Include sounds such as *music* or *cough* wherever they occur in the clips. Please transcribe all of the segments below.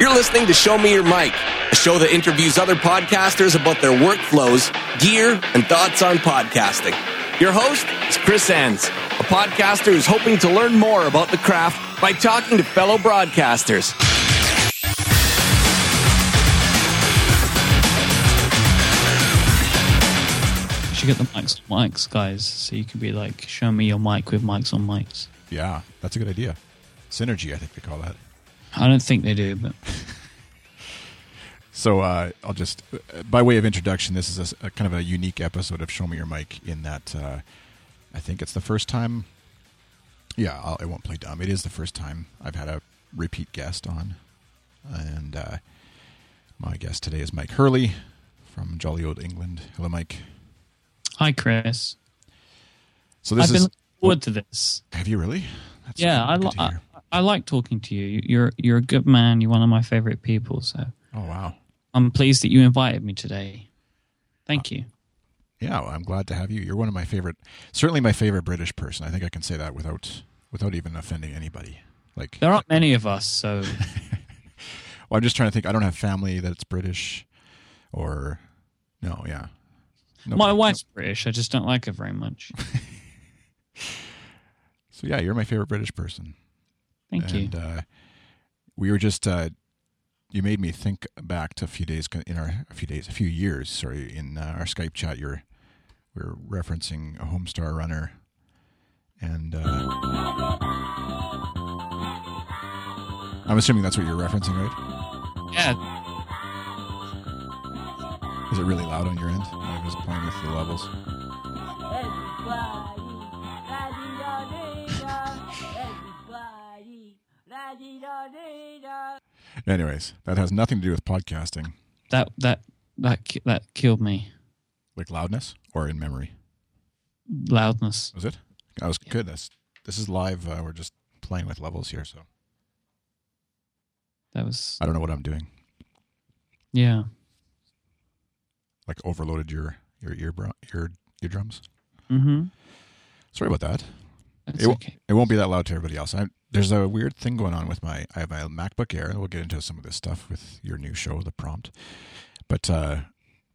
You're listening to Show Me Your Mic, a show that interviews other podcasters about their workflows, gear, and thoughts on podcasting. Your host is Chris Enns, a podcaster who's hoping to learn more about the craft by talking to fellow broadcasters. You should get the mics on mics, guys, so you can be like, show me your mic with mics on mics. Yeah, that's a good idea. Synergy, I think they call that. I don't think they do, but So uh, I'll just, by way of introduction, this is a, a kind of a unique episode of Show Me Your Mic in that uh, I think it's the first time. Yeah, I'll, I won't play dumb. It is the first time I've had a repeat guest on, and uh, my guest today is Myke Hurley from Jolly Old England. Hello, Myke. hi, Chris. So this I've been looking forward to this. Have you really? That's Yeah, I, li- I. I like talking to you. You're you're a good man. You're one of my favorite people. So Oh wow. I'm pleased that you invited me today. Thank you. Yeah, well, I'm glad to have you. You're one of my favorite, certainly my favorite British person. I think I can say that without without even offending anybody. Like, There aren't many of us, so *laughs* well, I'm just trying to think. I don't have family that's British, or no, yeah. No, my wife's British. I just don't like her very much. *laughs* So yeah, you're my favorite British person. Thank you. and, Uh, we were just. Uh, you made me think back to a few days in our a few days, a few years. Sorry, in uh, our Skype chat, you're we are referencing a Homestar runner, and uh, I'm assuming that's what you're referencing, right? Yeah, Is it really loud on your end? I was playing with the levels. Anyways, that has nothing to do with podcasting, that that that that killed me. like loudness or in memory. Loudness. Was it? I was good. This this is live. Uh, we're just playing with levels here, so That was I don't know what I'm doing. yeah. Like overloaded your your ear your eardrums. Mm-hmm. Sorry about that. That's It, okay. it won't be that loud to everybody else. I, there's a weird thing going on with my. I have my MacBook Air. We'll get into some of this stuff with your new show, The Prompt, but uh,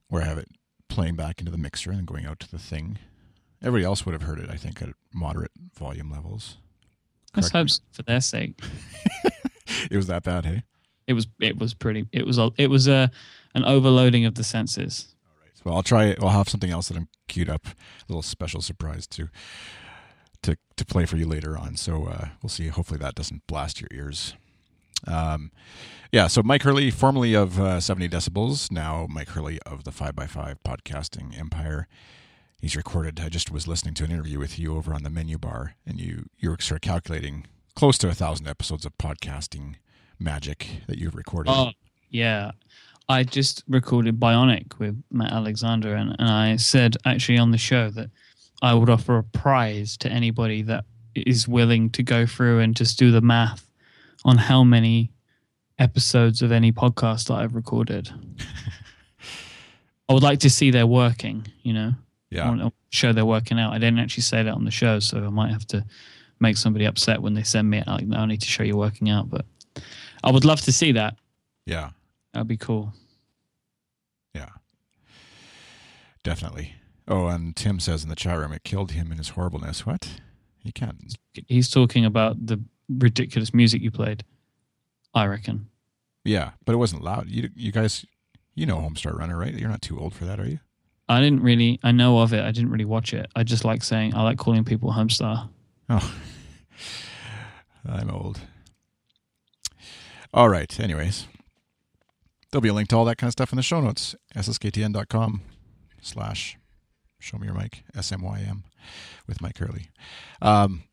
where I have it playing back into the mixer and going out to the thing. Everybody else would have heard it, I think, at moderate volume levels. Correct me. hope for their sake. *laughs* It was that bad, hey? It was it was pretty. It was a it was a an overloading of the senses. All right. Well, I'll try. I'll have something else that I'm queued up, a little special surprise to to to play for you later on. So uh, we'll see. Hopefully that doesn't blast your ears. Um, yeah. So Myke Hurley, formerly of uh, 70 Decibels, now Myke Hurley of the Five by Five podcasting empire. He's recorded. I just was listening to an interview with you over on the menu bar, and you you were sort of calculating close to a thousand episodes of podcasting magic that you've recorded. Oh yeah, I just recorded Bionic with Matt Alexander, and, and I said actually on the show that I would offer a prize to anybody that is willing to go through and just do the math on how many episodes of any podcast that I've recorded. *laughs* I would like to see they're working. You know, I yeah. want to show they're working out. I didn't actually say that on the show, so I might have to make somebody upset when they send me like, "No, I need to show you working out." But I would love to see that. Yeah. That'd be cool. Yeah. Definitely. Oh, and Tim says in the chat room, it killed him in his horribleness. What? He can't. He's talking about the ridiculous music you played. I reckon. Yeah, but it wasn't loud. You, you guys, you know Homestar Runner, right? You're not too old for that, are you? I didn't really. I know of it. I didn't really watch it. I just like saying. I like calling people Homestar. Oh, *laughs* I'm old. All right. Anyways, there'll be a link to all that kind of stuff in the show notes. ssktn.com slash show me your mic, S-M-Y-M, with Myke Hurley. Um,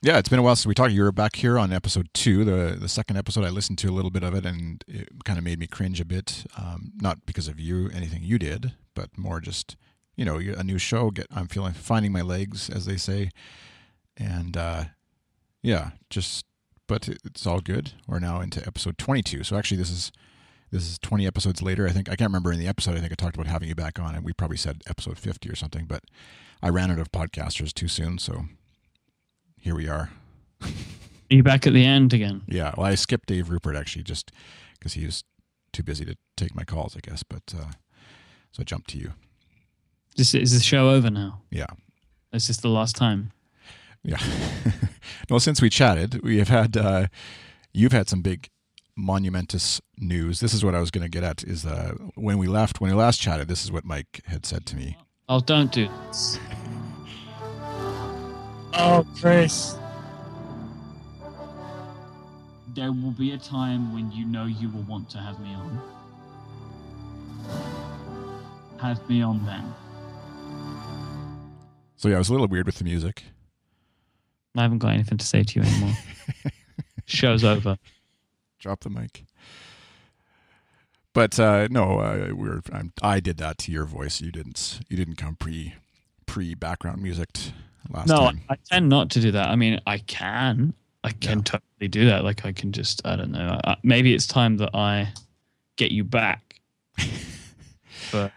yeah, it's been a while since we talked. You were back here on episode two, the the second episode. I listened to a little bit of it, and it kind of made me cringe a bit. Um, not because of you, anything you did, but more just you know a new show. Get I'm feeling finding my legs, as they say, and uh, yeah, just but it's all good. We're now into episode 22. So actually, this is this is 20 episodes later. I think I can't remember in the episode. I think I talked about having you back on, and we probably said episode 50 or something. But I ran out of podcasters too soon, so here we are. *laughs* Are you back at the end again? Yeah, well, I skipped Dave Rupert actually just because he was too busy to take my calls, I guess. But uh, so I jumped to you. Is, is the show over now? Yeah, Is this the last time? yeah. *laughs* well, since we chatted, we have had uh, you've had some big monumentous news. This is what I was going to get at. Is uh, when we left, when we last chatted, this is what Myke had said to me. Oh, don't do this. Oh, Chris. There will be a time when you know you will want to have me on. Have me on then. So yeah, it was a little weird with the music. I haven't got anything to say to you anymore. *laughs* Show's over. Drop the mic. But uh, no, uh, we're I'm, I did that to your voice. You didn't. You didn't come pre pre background music t- last No, I, time. I tend not to do that. I mean, I can. I can Yeah. totally do that. Like, I can just, I don't know. I, maybe it's time that I get you back. *laughs* but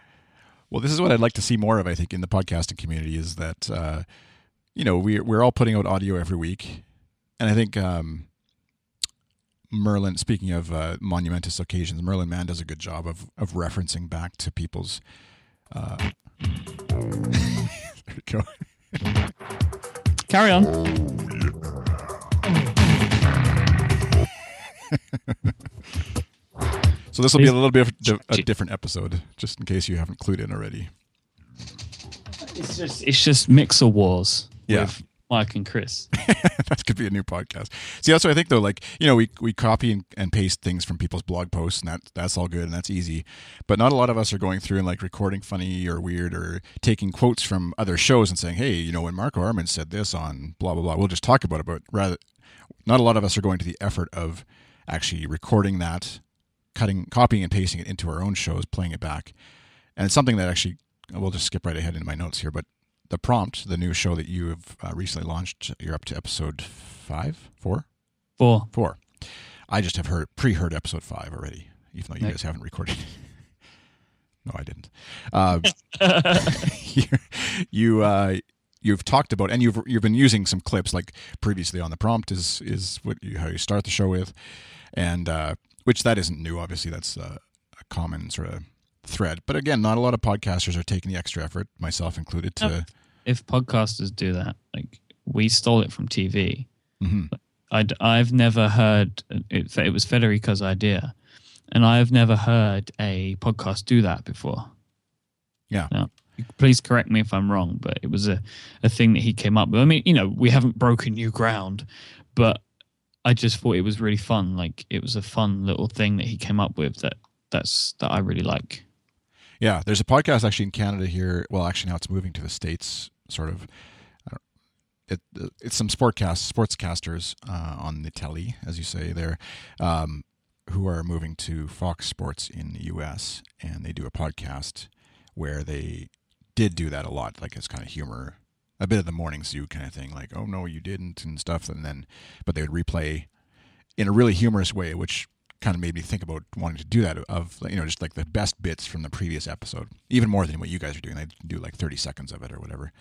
Well, this is what I'd like to see more of. I think in the podcasting community is that uh, you know we we're all putting out audio every week, and I think um, Merlin. Speaking of uh, monumentous occasions, Merlin Mann does a good job of of referencing back to people's. Uh, there we go. carry on. So this will be a little bit of a different episode, just in case you haven't clued in already. It's just, it's just Mixer Wars Yeah. with Myke and Chris. *laughs* that could be a new podcast. See, what I think though. Like, you know, we, we copy and, and paste things from people's blog posts and that, that's all good and that's easy. But not a lot of us are going through and like recording funny or weird or taking quotes from other shows and saying, Hey, you know, when Marco Arment said this on blah, blah, blah, we'll just talk about it. But rather, not a lot of us are going to the effort of actually recording that, cutting, copying and pasting it into our own shows, playing it back. And it's something that actually, we'll just skip right ahead into my notes here, but the prompt, the new show that you have uh, recently launched, you're up to episode five, four, Four. four. I just have heard pre-heard episode five already, even though you Nice. guys haven't recorded. *laughs* no, I didn't. Uh, *laughs* you, you uh, you've talked about, and you've you've been using some clips like previously on the prompt is is what you, how you start the show with, and uh, which that isn't new. Obviously, that's uh, a common sort of thread. But again, not a lot of podcasters are taking the extra effort, myself included, to. If podcasters do that, like we stole it from TV. Mhm. I'd, I've never heard it, it was Federico's idea, and I've never heard a podcast do that before. Yeah. Now, please correct me if I'm wrong, but it was a, a thing that he came up with. I mean, you know, we haven't broken new ground, but I just thought it was really fun. Like it was a fun little thing that he came up with that that's that I really like. Yeah, there's a podcast actually in Canada here. Well, actually now it's moving to the states. Sort of, it, it's some sportcast sportscasters uh, on the telly, as you say there, um, who are moving to Fox Sports in the U.S. and they do a podcast where they did do that a lot, like it's kind of humor, a bit of the morning zoo kind of thing, like oh no you didn't and stuff, and then but they would replay in a really humorous way, which kind of made me think about wanting to do that of you know just like the best bits from the previous episode even more than what you guys are doing. They do like 30 seconds of it or whatever.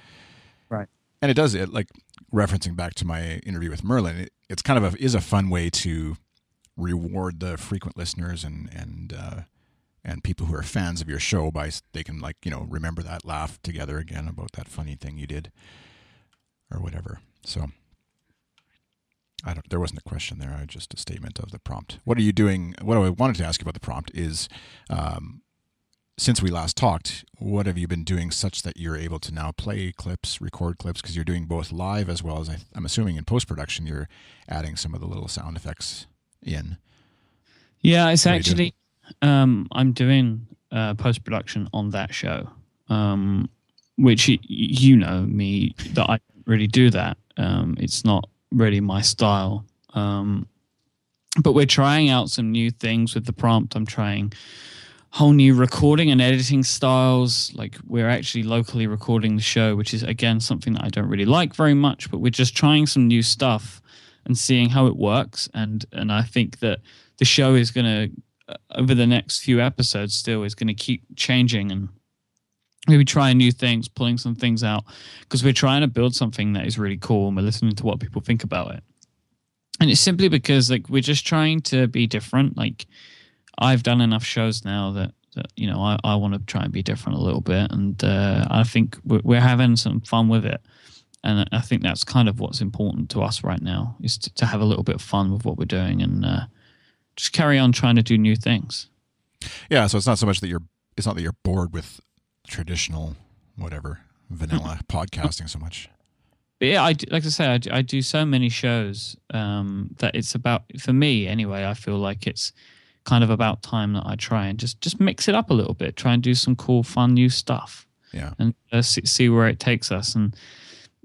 Right. and it does it like referencing back to my interview with merlin it, it's kind of a is a fun way to reward the frequent listeners and and uh and people who are fans of your show by they can like you know remember that laugh together again about that funny thing you did or whatever. So I don't. There wasn't a question there. I just a statement of the prompt. What are you doing? What I wanted to ask you about the prompt is, um, since we last talked, what have you been doing such that you're able to now play clips, record clips? Because you're doing both live as well as I, I'm assuming in post production, you're adding some of the little sound effects in. Yeah, it's doing? actually um, I'm doing uh, post production on that show, um, which you know me that I don't really do that. Um, it's not really my style. Um, but we're trying out some new things with the prompt. I'm trying whole new recording and editing styles. Like we're actually locally recording the show, which is again something that I don't really like very much. But we're just trying some new stuff and seeing how it works. And and I think that the show is going to over the next few episodes still is going to keep changing and maybe trying new things, pulling some things out because we're trying to build something that is really cool and we're listening to what people think about it. and it's simply because like we're just trying to be different. Like I've done enough shows now that, that you know I, I want to try and be different a little bit, and uh, I think we're, we're having some fun with it. And I think that's kind of what's important to us right now is to, to have a little bit of fun with what we're doing and uh, just carry on trying to do new things. Yeah, so it's not so much that you're it's not that you're bored with traditional whatever vanilla *laughs* podcasting so much. But yeah, I do, like I say, I do, I do so many shows um, that it's about for me anyway. I feel like it's kind of about time that I try and just just mix it up a little bit, try and do some cool, fun, new stuff, Yeah. and uh, see, see where it takes us. And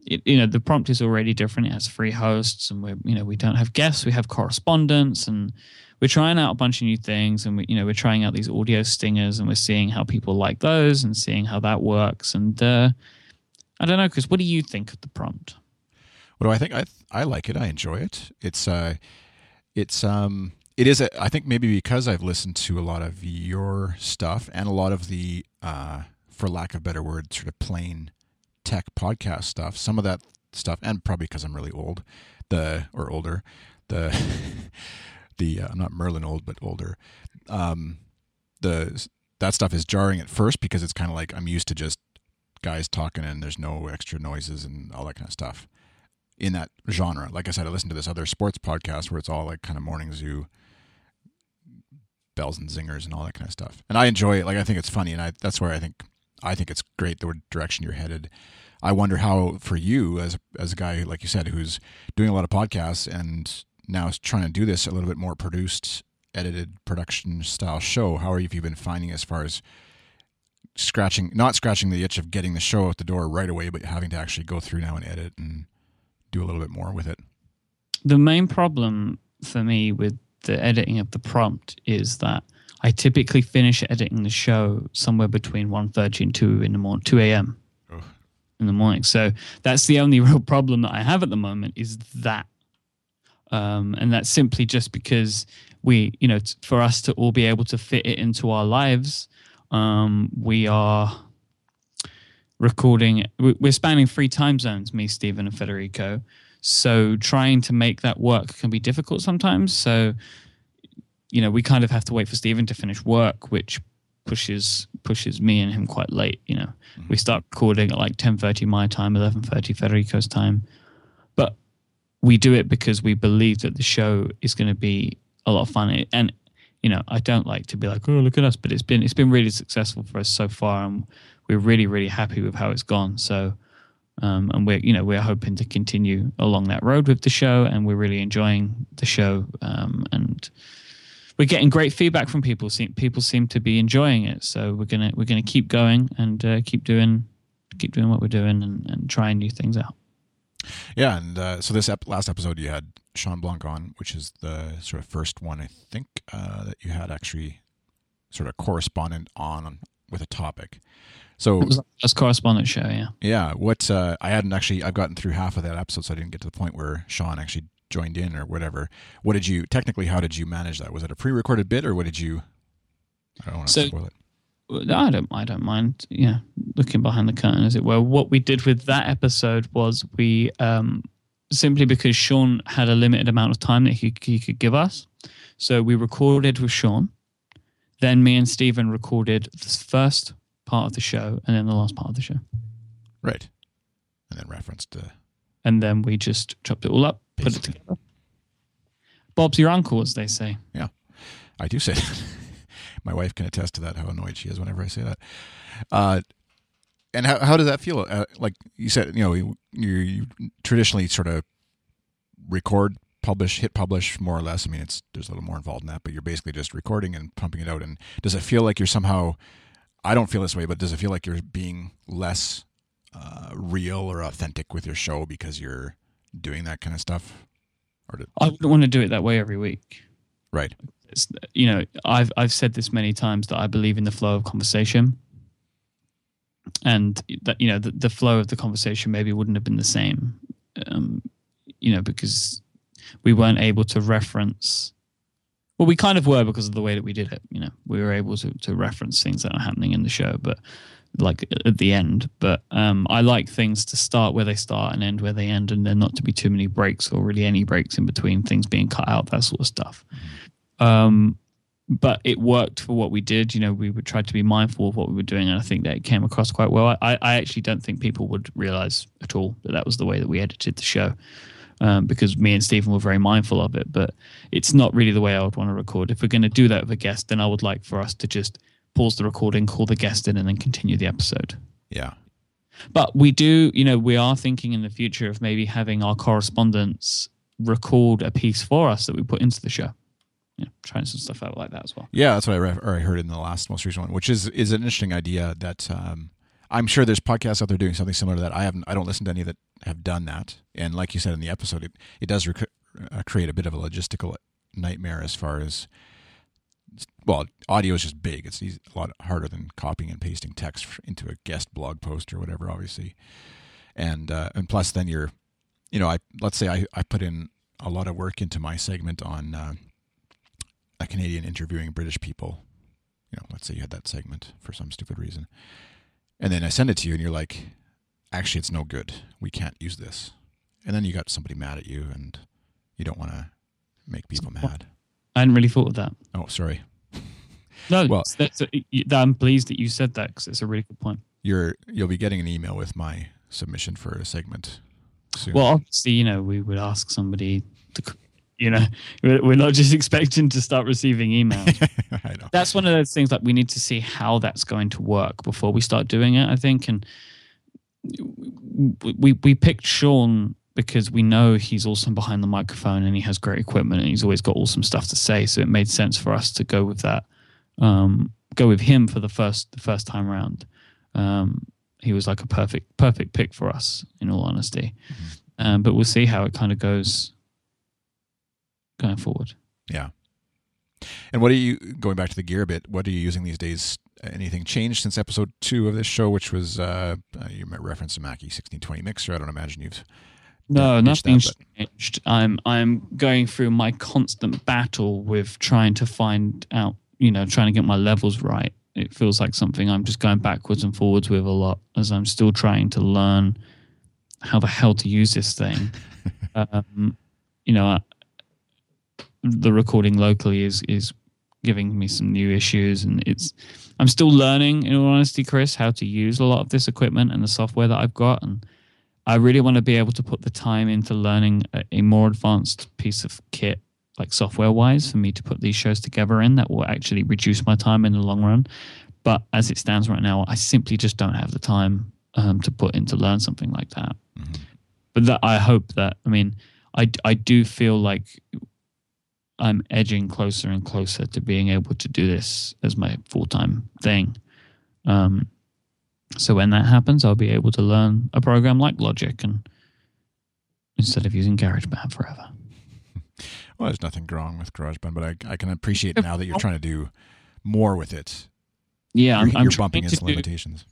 it, you know, the prompt is already different. It has free hosts, and we're you know we don't have guests, we have correspondence, and we're trying out a bunch of new things. And we you know we're trying out these audio stingers, and we're seeing how people like those, and seeing how that works. And uh, I don't know, because what do you think of the prompt? What do I think? I I like it. I enjoy it. It's uh, it's um, it is. A, I think maybe because I've listened to a lot of your stuff and a lot of the, uh, for lack of better word, sort of plain tech podcast stuff. Some of that stuff, and probably because I'm really old, the or older, the *laughs* the uh, I'm not Merlin old, but older. Um, the that stuff is jarring at first because it's kind of like I'm used to just guys talking and there's no extra noises and all that kind of stuff in that genre. Like I said, I listened to this other sports podcast where it's all like kind of morning zoo bells and zingers and all that kind of stuff. And I enjoy it. Like I think it's funny, and I that's where I think I think it's great the direction you're headed. I wonder how for you as as a guy like you said who's doing a lot of podcasts and now is trying to do this a little bit more produced, edited production style show. How have you been finding as far as scratching not scratching the itch of getting the show out the door right away, but having to actually go through now and edit and do a little bit more with it. The main problem for me with the editing of the prompt is that I typically finish editing the show somewhere between 1.30 and 2 in the morning, 2 a.m. Ugh. in the morning. So that's the only *laughs* real problem that I have at the moment is that. Um, and that's simply just because we, you know, t- for us to all be able to fit it into our lives, um, we are recording. we- We're spanning three time zones, me, Stephen, and Federico. So trying to make that work can be difficult sometimes. So, you know, we kind of have to wait for Stephen to finish work, which pushes pushes me and him quite late. You know, we start recording at like ten thirty my time, eleven thirty Federico's time, we do it because we believe that the show is going to be a lot of fun. And you know, I don't like to be like, oh, look at us, but it's been it's been really successful for us so far, and we're really really happy with how it's gone. So. Um, and we're you know we're hoping to continue along that road with the show, and we're really enjoying the show. Um, and we're getting great feedback from people. People seem to be enjoying it, so we're gonna we're gonna keep going and uh, keep doing keep doing what we're doing and, and trying new things out. Yeah, and uh, so this ep- last episode you had Shawn Blanc on, which is the sort of first one I think uh, that you had actually sort of correspondent on with a topic. So It was a correspondent show, yeah. yeah, what uh, I hadn't actually I've gotten through half of that episode, so I didn't get to the point where Shawn actually joined in or whatever. What did you technically? How did you manage that? Was it a pre-recorded bit or what did you? I don't want to So- spoil it. I don't I don't mind, you know, looking behind the curtain as it were. What we did with that episode was we um, simply because Shawn had a limited amount of time that he, he could give us, so we recorded with Shawn. Then me and Stephen recorded the first part of the show and then the last part of the show, Right, and then referenced. Uh, and then we just chopped it all up, put it together. Bob's your uncle, as they say. Yeah, I do say that. *laughs* My wife can attest to that. How annoyed she is whenever I say that. Uh, and how how does that feel? Uh, like you said, you know, you, you traditionally sort of record, publish, hit publish, more or less. I mean, it's there's a little more involved in that, but you're basically just recording and pumping it out. And does it feel like you're somehow? I don't feel this way, but does it feel like you're being less uh, real or authentic with your show because you're doing that kind of stuff? Or did, I wouldn't want to do it that way every week. right? You know i've i've said this many times that i believe in the flow of conversation and that you know the, the flow of the conversation maybe wouldn't have been the same um, you know because we weren't able to reference well we kind of were because of the way that we did it you know we were able to, to reference things that are happening in the show but like at the end. But um, I like things to start where they start and end where they end, and there not to be too many breaks or really any breaks in between things being cut out, that sort of stuff. Um, but it worked for what we did. You know, we would try to be mindful of what we were doing, and I think that it came across quite well. I, I actually don't think people would realize at all that that was the way that we edited the show. Um, because me and Stephen were very mindful of it, but it's not really the way I would want to record. If we're going to do that with a guest, then I would like for us to just pause the recording, call the guest in, and then continue the episode. Yeah. But we do, you know, we are thinking in the future of maybe having our correspondents record a piece for us that we put into the show. Yeah, trying some stuff out like that as well. Yeah, that's what I, re- or I heard in the last most recent one, which is is an interesting idea that um, I'm sure there's podcasts out there doing something similar to that. I haven't, I don't listen to any that have done that. And like you said in the episode, it, it does rec- uh, create a bit of a logistical nightmare as far as well, audio is just big. It's a lot harder than copying and pasting text into a guest blog post or whatever, obviously. And uh, and plus, then you're, you know, I let's say I, I put in a lot of work into my segment on uh, a Canadian interviewing British people. You know, let's say you had that segment for some stupid reason, and then I send it to you, and you're like, actually, it's no good. We can't use this. And then you got somebody mad at you, and you don't want to make people mad. I hadn't really thought of that. Oh, sorry. No, *laughs* Well- that's a, I'm pleased that you said that because it's a really good point. You're you'll be getting an email with my submission for a segment soon. Well, obviously, you know, we would ask somebody to, you know, *laughs* we're not just *laughs* expecting to start receiving emails. *laughs* That's one of those things like we need to see how that's going to work before we start doing it. I think, and we we picked Shawn because we know he's awesome behind the microphone and he has great equipment and he's always got awesome stuff to say. So it made sense for us to go with that, um, go with him for the first the first time round. Um, he was like a perfect perfect pick for us, in all honesty. Um, but we'll see how it kind of goes going forward. Yeah. And what are you going back to the gear a bit? What are you using these days? Anything changed since episode two of this show, which was uh, uh, you referenced the Mackie sixteen twenty mixer. I don't imagine you've No, ditched that, changed. I'm I'm going through my constant battle with trying to find out, you know, trying to get my levels right. It feels like something I'm just going backwards and forwards with a lot as I'm still trying to learn how the hell to use this thing. *laughs* um, you know, I- the recording locally is is giving me some new issues, and it's I'm still learning. In all honesty, Chris, how to use a lot of this equipment and the software that I've got, and I really want to be able to put the time into learning a, a more advanced piece of kit, like software wise, for me to put these shows together in that will actually reduce my time in the long run. But as it stands right now, I simply just don't have the time um, to put in to learn something like that. But that I hope that I mean, I I do feel like I'm edging closer and closer to being able to do this as my full time thing. Um, so when that happens, I'll be able to learn a program like Logic and instead of using GarageBand forever. *laughs* Well, there's nothing wrong with GarageBand, but I, I can appreciate now that you're trying to do more with it. Yeah, You're, I'm, I'm you're trying bumping to into limitations.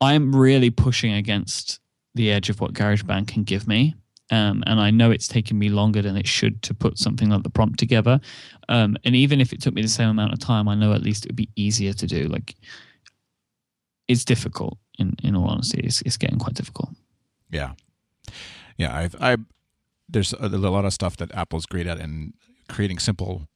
I'm really pushing against the edge of what GarageBand can give me. Um, and I know it's taken me longer than it should to put something like the prompt together. Um, and even if it took me the same amount of time, I know at least it would be easier to do. Like, it's difficult. In in all honesty, it's it's getting quite difficult. Yeah, yeah. I've I there's a, a lot of stuff that Apple's great at in creating simple,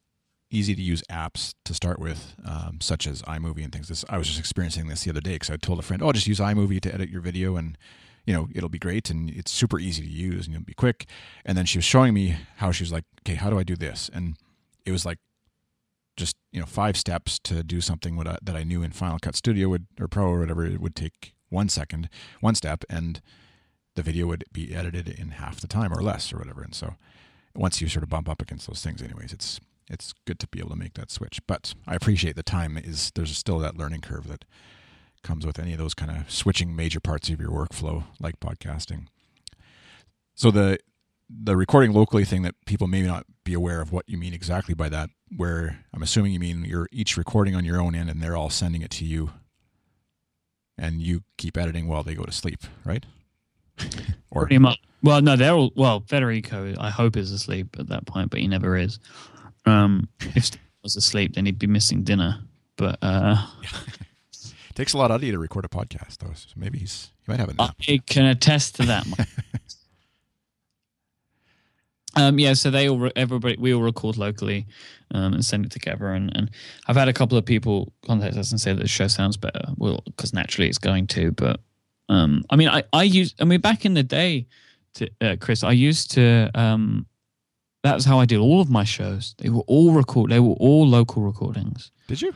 easy to use apps to start with, um, such as iMovie and things. This I was just experiencing this the other day because I told a friend, "Oh, just use iMovie to edit your video and." You know, it'll be great and it's super easy to use and it'll be quick. And then she was showing me how she was like, okay, how do I do this? And it was like just you know five steps to do something I, that I knew in Final Cut Studio would or Pro or whatever it would take one second, one step, and the video would be edited in half the time or less or whatever. And so once you sort of bump up against those things, anyways, it's it's good to be able to make that switch. But I appreciate the time is there's still that learning curve that comes with any of those kind of switching major parts of your workflow, like podcasting. So the the recording locally thing that people may not be aware of what you mean exactly by that, where I'm assuming you mean you're each recording on your own end and they're all sending it to you and you keep editing while they go to sleep, right? *laughs* or Pretty much. Well, no, they're all. Well, Federico, I hope, is asleep at that point, but he never is. Um, if Steve was asleep, then he'd be missing dinner. But uh, *laughs* takes a lot out of you to record a podcast, though. So maybe he's he might have a nap. I can attest to that. *laughs* Um, yeah, so they all everybody we all record locally um, and send it together, and, and I've had a couple of people contact us and say that the show sounds better. Well, because naturally it's going to, but um, I mean, I I use I mean back in the day, to, uh, Chris, I used to um, that was how I did all of my shows. They were all record. They were all local recordings. Did you?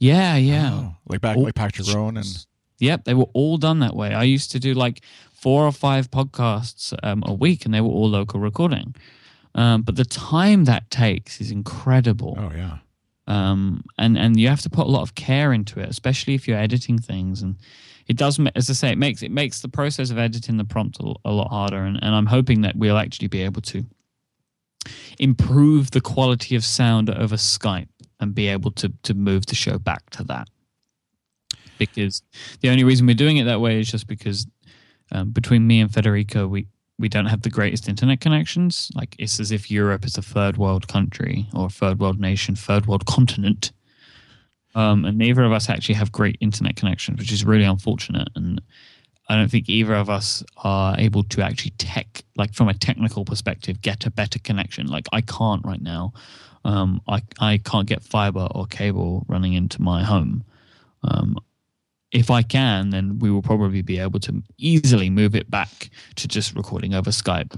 Yeah, yeah. Oh, like back All like Patrick Rhone and Yep, they were all done that way. I used to do like four or five podcasts um, a week, and they were all local recording. Um, but the time that takes is incredible, oh yeah, um, and and you have to put a lot of care into it, especially if you're editing things. And it does, as I say, it makes it makes the process of editing the prompt a, a lot harder. And, and I'm hoping that we'll actually be able to improve the quality of sound over Skype and be able to to move the show back to that. Because the only reason we're doing it that way is just because um, between me and Federico, we we don't have the greatest internet connections. Like it's as if Europe is a third world country or third world nation, third world continent. Um, and neither of us actually have great internet connections, which is really unfortunate. And I don't think either of us are able to actually tech, like from a technical perspective, get a better connection. Like I can't right now. Um, I I can't get fiber or cable running into my home. Um, if I can, then we will probably be able to easily move it back to just recording over Skype.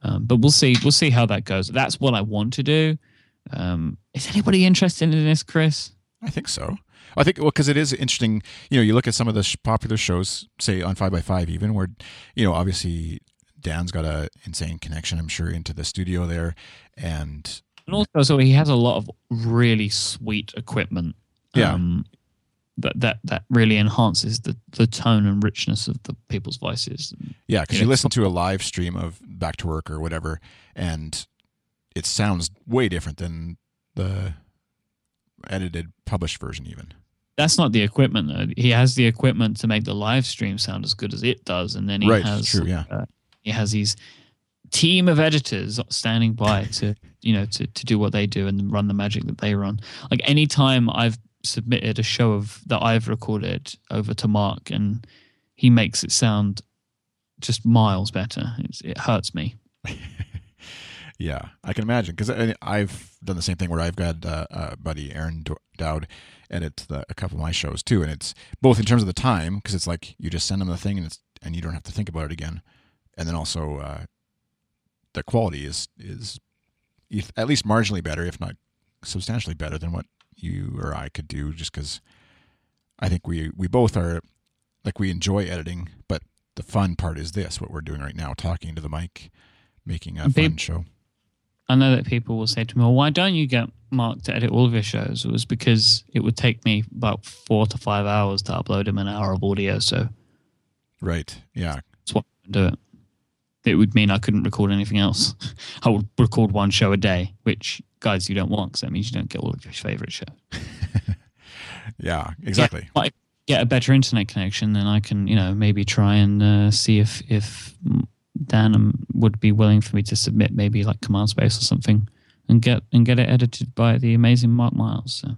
Um, but we'll see. We'll see how that goes. That's what I want to do. Um, is anybody interested in this, Chris? I think so. I think well because it is interesting. You know, you look at some of the sh- popular shows, say on Five by Five, even where you know obviously Dan's got a insane connection, I'm sure, into the studio there, and And also, so he has a lot of really sweet equipment. Yeah. Um, that that that really enhances the the tone and richness of the people's voices. Yeah, because You you know, listen to a live stream of Back to Work or whatever, and it sounds way different than the edited, published version, even. That's not the equipment though. He has the equipment to make the live stream sound as good as it does, and then he Right, has true, yeah. uh, he has these team of editors standing by *laughs* to you know to to do what they do and run the magic that they run. Like anytime I've submitted a show of that I've recorded over to Mark, and he makes it sound just miles better. It's, it hurts me. *laughs* Yeah, I can imagine because I've done the same thing where I've got uh, a buddy Aaron Dowd edit the, a couple of my shows too, and it's both in terms of the time because it's like you just send them the thing and it's and you don't have to think about it again, and then also uh, the quality is is at least marginally better, if not substantially better than what you or I could do, just because I think we we both are like we enjoy editing, but the fun part is this what we're doing right now, talking to the mic, making a fun show. I know that people will say to me, "Well, why don't you get Mark to edit all of your shows?" It was because it would take me about four to five hours to upload him an hour of audio, so Right. Yeah. that's why I do it. It would mean I couldn't record anything else. *laughs* I would record one show a day, which guys you don't want because that means you don't get all of your favorite shows. *laughs* Yeah. Exactly. If I get a better internet connection, then I can, you know, maybe try and uh, see if if Dan um, would be willing for me to submit maybe like Command Space or something, and get and get it edited by the amazing Mark Miles. So.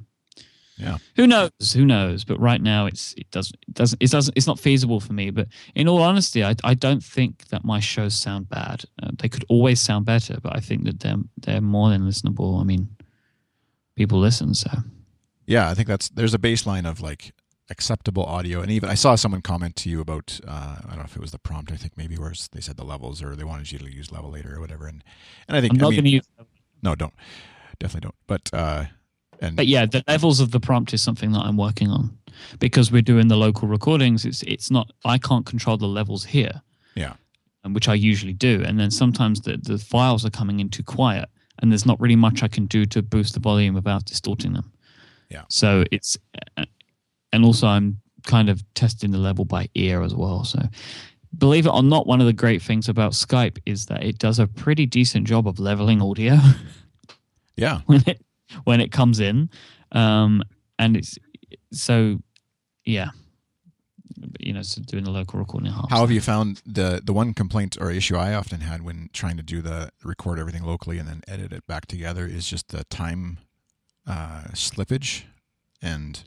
Yeah. Who knows? Who knows? But right now, it's it doesn't it doesn't it doesn't it's not feasible for me. But in all honesty, I I don't think that my shows sound bad. Uh, they could always sound better, but I think that they're they're more than listenable. I mean, people listen, so Yeah. I think that's there's a baseline of like acceptable audio, and even I saw someone comment to you about uh, I don't know if it was the prompt. I think maybe where they said the levels or they wanted you to use Levelator or whatever. And and I think I'm not I mean, going to use. no, don't definitely don't. But uh, and But yeah, the levels of the prompt is something that I'm working on because we're doing the local recordings. It's it's not I can't control the levels here. Yeah. and which I usually do. And then sometimes the, the files are coming in too quiet, and there's not really much I can do to boost the volume without distorting them. Yeah. So it's, and also I'm kind of testing the level by ear as well. So believe it or not, one of the great things about Skype is that it does a pretty decent job of leveling audio *laughs* yeah, when it when it comes in, um, and it's so yeah. You know, so doing the local recording. How have you found the the one complaint or issue I often had when trying to do the record everything locally and then edit it back together is just the time uh, slippage, and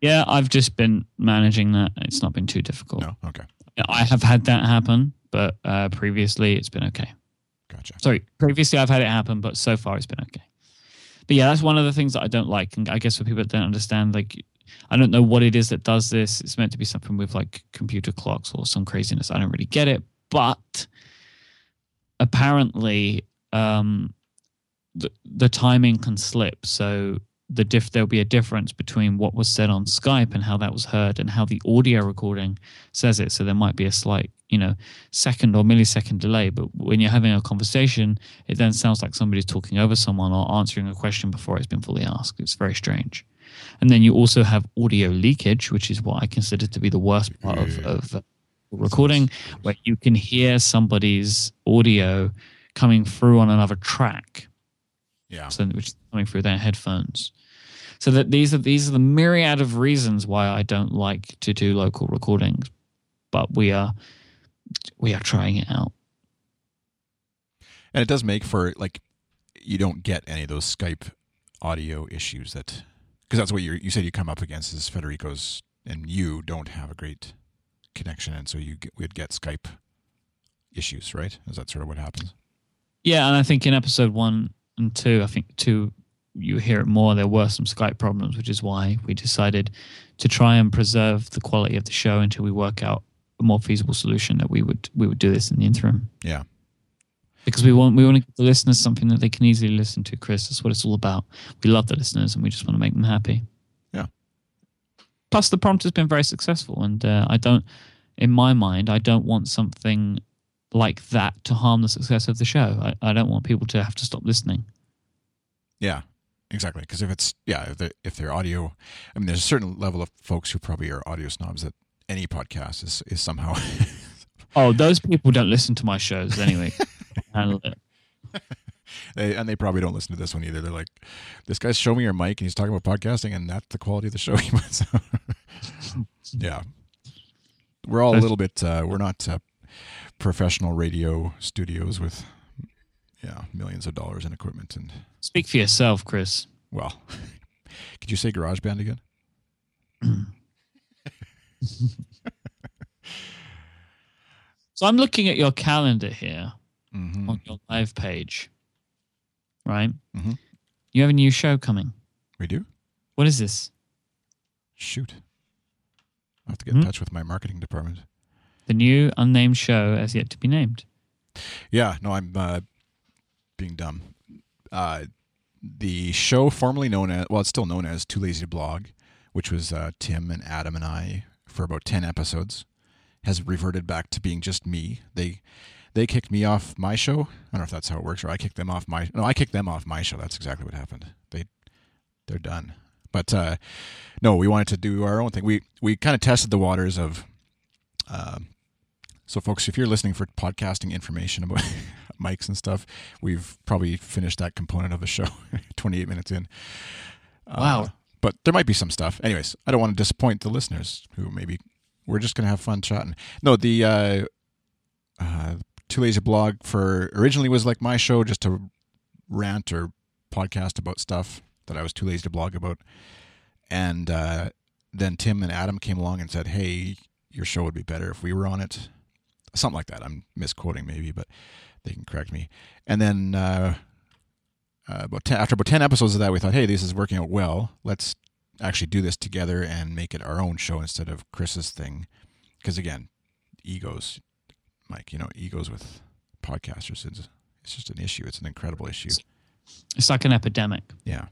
Yeah, I've just been managing that. It's not been too difficult. No, okay, I have had that happen, but uh, previously it's been okay. gotcha. Sorry, previously I've had it happen, but so far it's been okay. But yeah, that's one of the things that I don't like, and I guess for people that don't understand, like I don't know what it is that does this. It's meant to be something with like computer clocks or some craziness. I don't really get it, but apparently um, the the timing can slip. So the diff there'll be a difference between what was said on Skype and how that was heard and how the audio recording says it. So there might be a slight, you know, second or millisecond delay. But when you're having a conversation, it then sounds like somebody's talking over someone or answering a question before it's been fully asked. It's very strange. And then you also have audio leakage, which is what I consider to be the worst part of, of recording, where you can hear somebody's audio coming through on another track Yeah, so which is coming through their headphones. So that these are these are the myriad of reasons why I don't like to do local recordings, but we are we are trying it out. and it does make for like you don't get any of those Skype audio issues that because that's what you you said you come up against is Federico's and you don't have a great connection, and so you get, would get Skype issues, right? Is that sort of what happens? Yeah, and I think in episode one and two, I think two you hear it more. There were some Skype problems, which is why we decided to try and preserve the quality of the show until we work out a more feasible solution. That we would we would do this in the interim. Yeah. because we want we want to give the listeners something that they can easily listen to. Chris, that's what it's all about. We love the listeners, and we just want to make them happy. Yeah. Plus, the prompt has been very successful, and uh, I don't, in my mind, I don't want something like that to harm the success of the show. I, I don't want people to have to stop listening. Yeah, exactly. Because if it's yeah, if they're, if they're audio, I mean, there's a certain level of folks who probably are audio snobs that any podcast is is somehow. *laughs* Oh, those people don't listen to my shows anyway. *laughs* It. they, and they probably don't listen to this one either. They're like, "This guy's showing me your mic, and he's talking about podcasting, and that's the quality of the show." he *laughs* yeah, we're all a little bit. Uh, we're not uh, professional radio studios with yeah millions of dollars in equipment, and Speak for yourself, Chris. well, *laughs* could you say GarageBand again? *laughs* So I'm looking at your calendar here Mm-hmm. on your live page, right? Mhm. You have a new show coming. We do. What is this? Shoot, I have to get in Hmm? touch with my marketing department. The new unnamed show as yet to be named. Yeah, no, I'm uh, being dumb. Uh, the show formerly known as, well, it's still known as Too Lazy to Blog, which was uh, Tim and Adam and I for about 10 episodes, has reverted back to being just me. They they kicked me off my show. I don't know if that's how it works, or I kicked them off my, no, I kicked them off my show. That's exactly what happened. They, they're done. But uh, no, we wanted to do our own thing. We, we kind of tested the waters of, um, so, folks, if you're listening for podcasting information about *laughs* mics and stuff, we've probably finished that component of the show *laughs* 28 minutes in. Wow. Uh, but there might be some stuff. Anyways, I don't want to disappoint the listeners who maybe we're just going to have fun chatting. No, the uh, uh, Too Lazy Blog for originally was like my show just to rant or podcast about stuff that I was too lazy to blog about. And uh, then Tim and Adam came along and said, hey, your show would be better if we were on it something like that. I'm misquoting maybe, but they can correct me. And then uh, uh, about 10, after about ten episodes of that, we thought, hey, this is working out well. Let's actually do this together and make it our own show instead of Chris's thing. Because again, egos, Myke. You know, egos with podcasters. It's, it's just an issue. It's an incredible issue. It's like an epidemic. Yeah.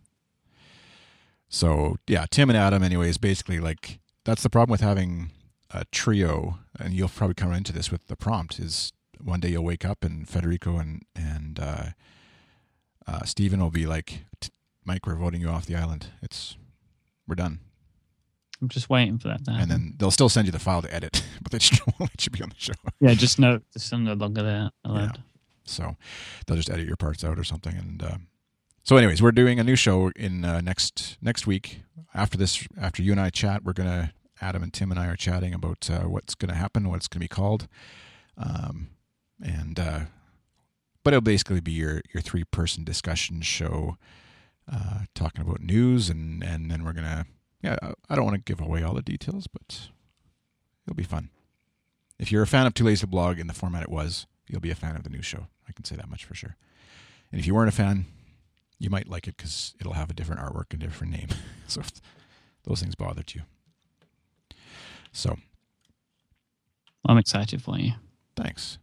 So yeah, Tim and Adam, anyways, basically like that's the problem with having a trio, and you'll probably come into this with the prompt is one day you'll wake up and Federico and and uh, uh, Stephen will be like, Myke, we're voting you off the island. It's we're done, I'm just waiting for that to happen. and then they'll still send you the file to edit, *laughs* but they just *laughs* won't let you be on the show. yeah, just no, just no longer there. Allowed. So they'll just edit your parts out or something. And uh, so, anyways, we're doing a new show in uh, next next week. After this, after you and I chat, we're gonna Adam and Tim and I are chatting about uh, what's gonna happen, what it's gonna be called, um, and uh, but it'll basically be your your three person discussion show, uh, talking about news, and and then we're gonna yeah, I- I don't want to give away all the details, but it'll be fun. If you're a fan of Too Lazy to Blog in the format it was, you'll be a fan of the new show. I can say that much for sure. And if you weren't a fan, you might like it because it'll have a different artwork and different name. *laughs* so if those things bothered you. So I'm excited for you. Thanks.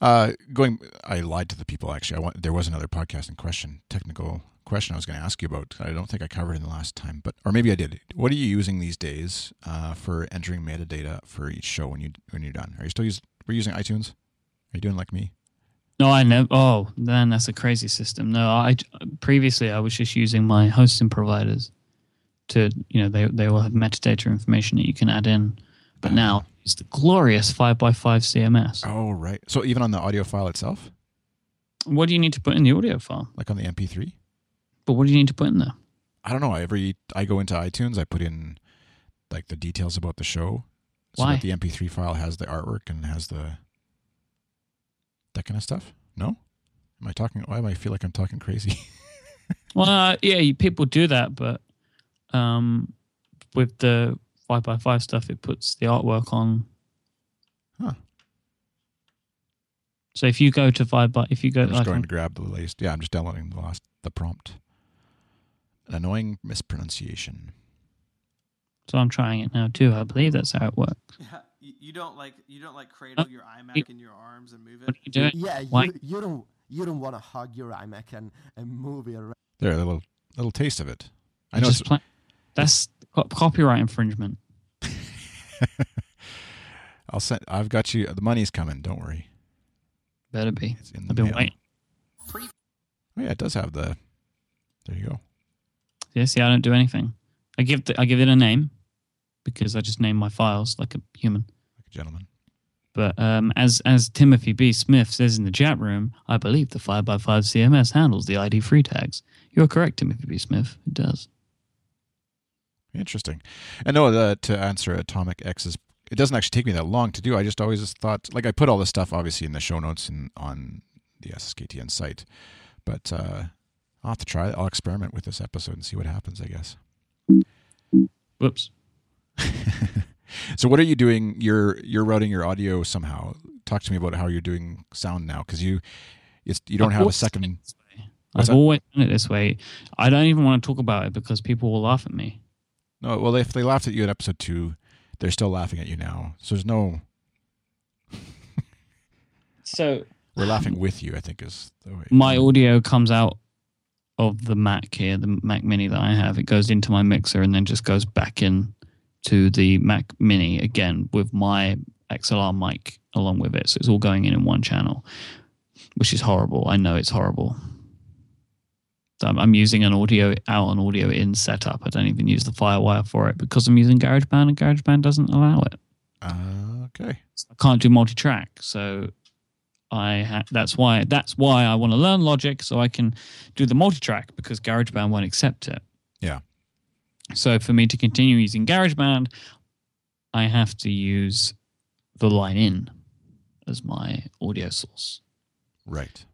Uh, going, I lied to the people. Actually, I want, there was another podcasting question, technical question I was going to ask you about. I don't think I covered it in the last time, but or maybe I did. What are you using these days uh, for entering metadata for each show when you when you're done? Are you still using? Were using iTunes? Are you doing like me? No, I never. Oh, then that's a crazy system. No, I previously I was just using my hosting providers to, you know, they they will have metadata information that you can add in. But now it's the glorious five x five CMS. Oh, right. So even on the audio file itself, What do you need to put in the audio file? like on the MP3, But what do you need to put in there? I don't know. Every I go into iTunes, I put in like the details about the show, so Why? that the MP3 file has the artwork and has the that kind of stuff. No, am I talking? Why am I feel like I'm talking crazy? *laughs* Well, uh, yeah, you, people do that, but um, with the five by five stuff, it puts the artwork on. Huh. So if you go to five by, if you go, I'm just like going on- to grab the latest. Yeah, I'm just downloading the last the prompt. An annoying mispronunciation. so I'm trying it now too. I believe that's how it works. *laughs* Yeah, you, you don't like you don't like cradle your iMac in your arms and move it. What are it. you doing? Yeah, Why? you, you don't you don't want to hug your iMac and, and move it around. There, a little little taste of it. I know. Just It's, play- that's copyright infringement. *laughs* I'll send. I've got you. The money's coming. Don't worry. Better be. It's in the I've been mail. waiting. Oh yeah, it does have the. There you go. Yeah, see, I don't do anything. I give the, I give it a name because I just name my files like a human. Like a gentleman. But um, as as Timothy B. Smith says in the chat room, I believe the 5x5 CMS handles the ID3 tags. You're correct, Timothy B. Smith. It does. Interesting. And no, the, to answer Atomic X's, it doesn't actually take me that long to do. I just always thought, like, I put all this stuff obviously in the show notes and on the SSKTN site, but uh, I'll have to try it. I'll experiment with this episode and see what happens. I guess. Whoops. *laughs* so, what are you doing? You're you're routing your audio somehow. Talk to me about how you're doing sound now, because you it's you don't I've have a second. it this way. What's I've that? always done it this way. I don't even want to talk about it because people will laugh at me. No, well, if they laughed at you at episode two, they're still laughing at you now. So there's no. *laughs* So We're laughing with you. I think is the way. my audio comes out of the Mac here, the Mac Mini that I have. It goes into my mixer and then just goes back in to the Mac Mini again with my XLR mic along with it. So it's all going in in one channel, which is horrible. I know it's horrible. I'm, I'm using an audio out and audio in setup. I don't even use the FireWire for it because I'm using GarageBand and GarageBand doesn't allow it. Uh, okay. I can't do multi-track, so I ha- that's why that's why I want to learn Logic so I can do the multi-track because GarageBand won't accept it. Yeah. So for me to continue using GarageBand, I have to use the line in as my audio source. Right.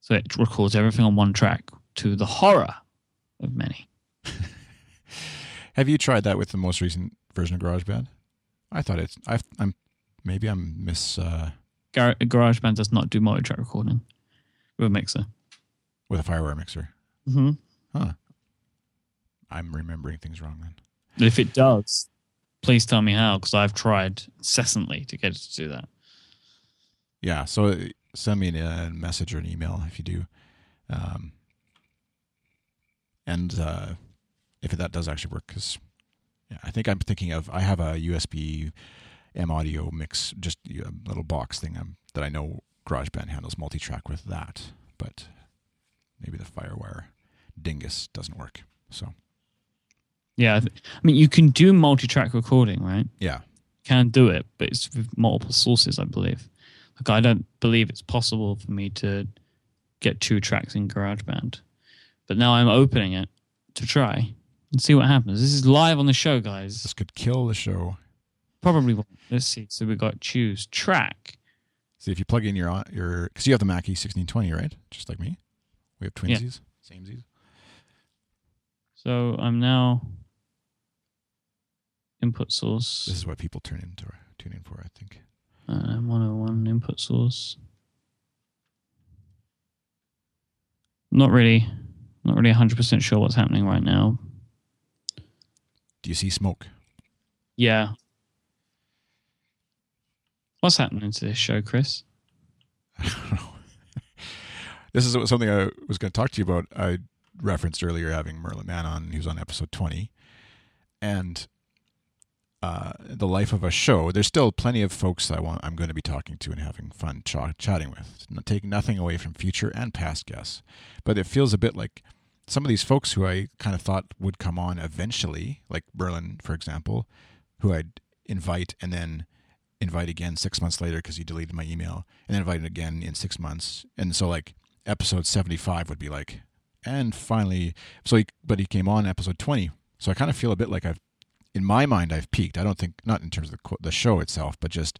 So it records everything on one track to the horror of many. *laughs* Have you tried that with the most recent version of GarageBand? I thought it's. i I'm maybe I'm miss uh, Gar- GarageBand does not do multi-track recording with a mixer. with a FireWire mixer. Mm-hmm. Huh. I'm remembering things wrong then. If it does, please tell me how, because I've tried incessantly to get it to do that. Yeah. So uh, send me a message or an email if you do. Um, and uh, if that does actually work, because yeah, I think I'm thinking of I have a USB M audio mix, just a little box thing um, that I know GarageBand handles multi-track with that, but maybe the FireWire dingus doesn't work. So Yeah, I, th- I mean, you can do multi-track recording, right? yeah, Can do it, but it's with multiple sources, I believe. Like, I don't believe it's possible for me to get two tracks in GarageBand. But now I'm opening it to try and see what happens. This is live on the show, guys. this could kill the show. Probably won't. Let's see. So we got choose track. See if you plug in your your because you have the Mackie 1620, right? Just like me, we have Yeah. twinsies, samesies. So I'm now input source. This is what people turn into tune in for, I think. Uh, 101 input source. Not really, not really 100% sure what's happening right now. Do you see smoke? Yeah. What's happening to this show, Chris? I don't know. this is something I was going to talk to you about. I referenced earlier having Merlin Mann on. He was on episode 20. And uh, the life of a show, there's still plenty of folks I want, I'm going to be talking to and having fun ch- chatting with. Not taking nothing away from future and past guests. But it feels a bit like some of these folks who I kind of thought would come on eventually, like Merlin, for example, who I'd invite and then invite again six months later because he deleted my email, and then invite again in six months. And so, like, episode 75 would be like, and finally, so he, but he came on episode 20. So I kind of feel a bit like I've, in my mind, I've peaked. I don't think, not in terms of the, the show itself, but just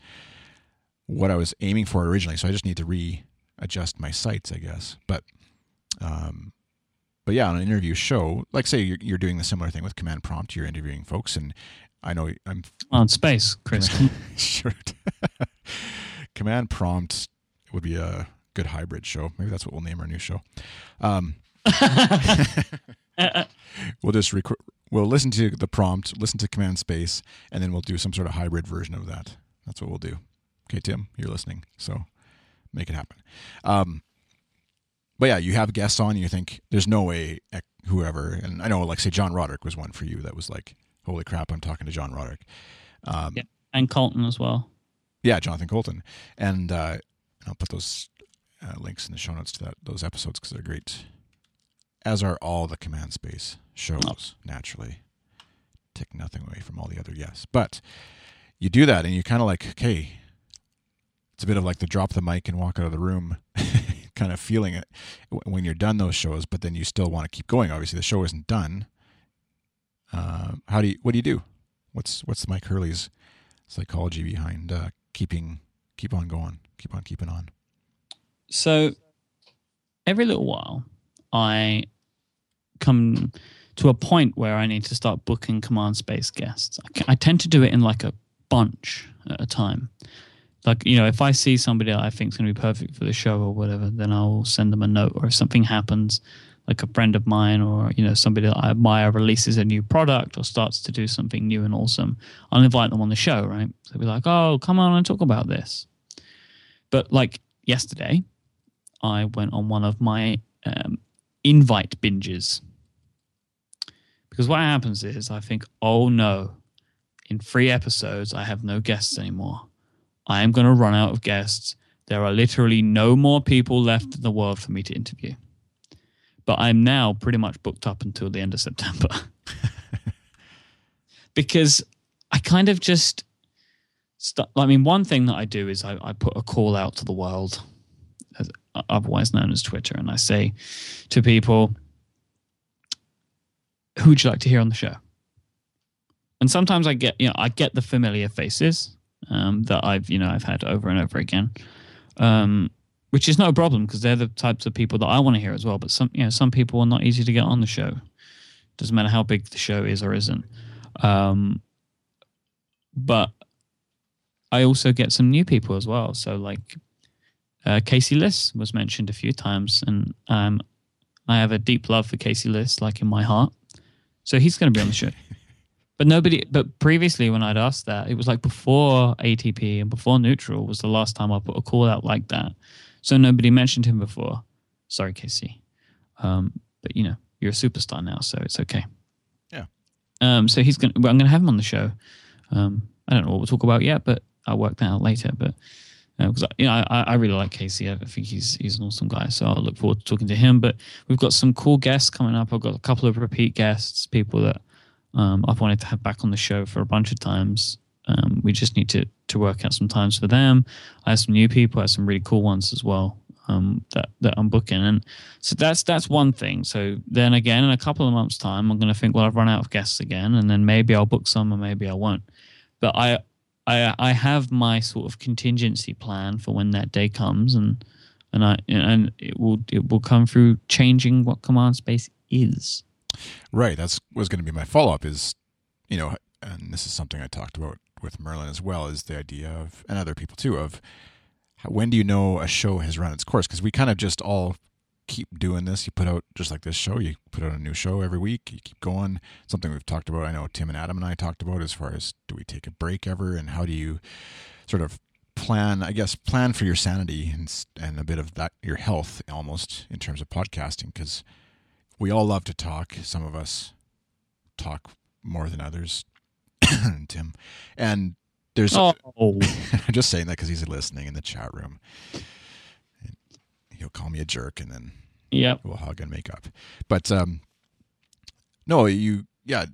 what I was aiming for originally. So I just need to readjust my sights, I guess. But, um, but yeah, on an interview show, like say you're, you're doing the similar thing with command prompt, you're interviewing folks, and I know I'm on space, Chris. *laughs* sure. *laughs* command prompt would be a good hybrid show. Maybe that's what we'll name our new show. Um, *laughs* we'll just rec- we'll listen to the prompt, listen to command space, and then we'll do some sort of hybrid version of that. That's what we'll do. Okay, Tim, you're listening, so make it happen. Um, but yeah, you have guests on, and you think there's no way whoever, and I know, like say John Roderick was one for you that was like, holy crap, I'm talking to John Roderick. Um, yeah, and Coulton as well. Yeah, Jonathan Coulton, and uh, I'll put those uh, links in the show notes to that those episodes because they're great. As are all the command space shows. Oh. Naturally, take nothing away from all the other yes, but you do that, and you kind of like, okay, it's a bit of like the drop the mic and walk out of the room *laughs* kind of feeling it when you're done those shows, but then you still want to keep going. Obviously, the show isn't done. Uh, how do you? What do you do? What's what's Myke Hurley's psychology behind uh, keeping keep on going, keep on keeping on? So every little while, I come to a point where I need to start booking command space guests. I, I tend to do it in like a bunch at a time like you know if i see somebody that i think is going to be perfect for the show or whatever then i'll send them a note or if something happens like a friend of mine or you know somebody that i admire releases a new product or starts to do something new and awesome i'll invite them on the show right? So be like oh come on and talk about this. But like yesterday i went on one of my um, invite binges. Because what happens is i think oh no in three episodes i have no guests anymore I am going to run out of guests. There are literally no more people left in the world for me to interview. But I'm now pretty much booked up until the end of September. *laughs* because I kind of just. St- I mean, one thing that I do is I, I put a call out to the world, as, otherwise known as Twitter, and I say to people, who would you like to hear on the show? And sometimes I get, you know, I get the familiar faces um, that I've you know I've had over and over again, um, which is no problem because they're the types of people that I want to hear as well. But some you know some people are not easy to get on the show. Doesn't matter how big the show is or isn't. Um, but I also get some new people as well. So like uh, Casey Liss was mentioned a few times, and um, I have a deep love for Casey Liss, like in my heart. So he's going to be on the show. *laughs* But nobody, but previously when I'd asked that, it was like before ATP and before Neutral was the last time I put a call out like that. So nobody mentioned him before. Sorry, Casey. Um, but you know, you're a superstar now, so it's okay. Yeah. Um, so he's going to, well, I'm going to have him on the show. Um, I don't know what we'll talk about yet, but I'll work that out later. But because uh, you know, I, I really like Casey. I think he's he's an awesome guy. So I'll look forward to talking to him. But we've got some cool guests coming up. I've got a couple of repeat guests, people that um, I've wanted to have back on the show for a bunch of times. Um, we just need to to work out some times for them. I have some new people. I have some really cool ones as well um, that that I'm booking, and so that's that's one thing. So then again, in a couple of months' time, I'm going to think, well, I've run out of guests again, and then maybe I'll book some, or maybe I won't. But I I I have my sort of contingency plan for when that day comes, and and I and it will it will come through changing what command space is. Right. That's was going to be my follow up. Is you know and this is something I talked about with Merlin as well, is the idea of, and other people too, of when do you know a show has run its course? Because we kind of just all keep doing this. You put out just like this show, you put out a new show every week. You keep going. Something we've talked about. I know Tim and Adam and I talked about as far as do we take a break ever, and how do you sort of plan? I guess plan for your sanity and and a bit of that your health almost in terms of podcasting because we all love to talk. Some of us talk more than others. *coughs* Tim, and there's Oh, *laughs* I'm just saying that because he's listening in the chat room. He'll call me a jerk and then yep. we'll hug and make up. But um, no, you yeah,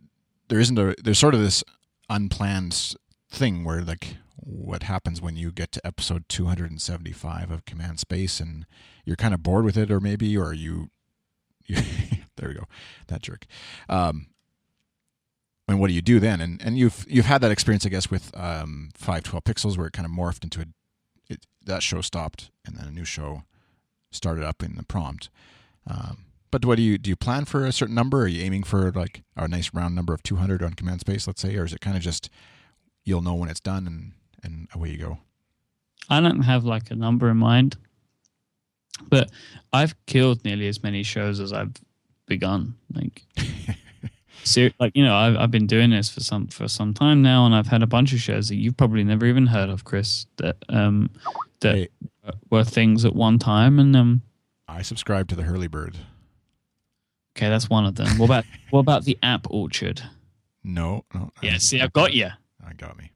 there isn't a there's sort of this unplanned thing where like what happens when you get to episode 275 of Command Space and you're kind of bored with it, or maybe or you *laughs* there we go that jerk. Um, and what do you do then? And and you've you've had that experience, I guess, with um, 512 Pixels, where it kind of morphed into a it, that show stopped, and then a new show started up in the prompt. Um, but what do you do? You plan for a certain number? Are you aiming for like a nice round number of 200 on Command Space, let's say, or is it kind of just you'll know when it's done and and away you go? I don't have like a number in mind, but I've killed nearly as many shows as I've begun. Like, *laughs* ser- like you know, I've I've been doing this for some for some time now, and I've had a bunch of shows that you've probably never even heard of, Chris. That um that Hey. were things at one time, and um I subscribe to the Hurley Bird. okay, that's one of them. What about what about the App Orchard? No, no. I- Yeah, see, I've got you. I got me.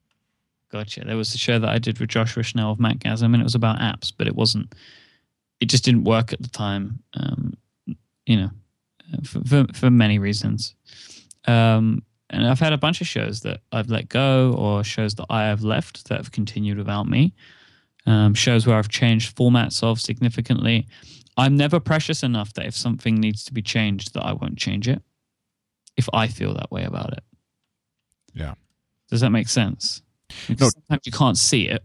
Gotcha. There was a show that I did with Joshua Schnell of Macgasm, and it was about apps, but it wasn't. It just didn't work at the time. Um, you know, for, for for many reasons. Um, and I've had a bunch of shows that I've let go, or shows that I have left that have continued without me. Um, shows where I've changed formats of significantly. I'm never precious enough that if something needs to be changed, that I won't change it. If I feel that way about it. Yeah. Does that make sense? Because No. Sometimes you can't see it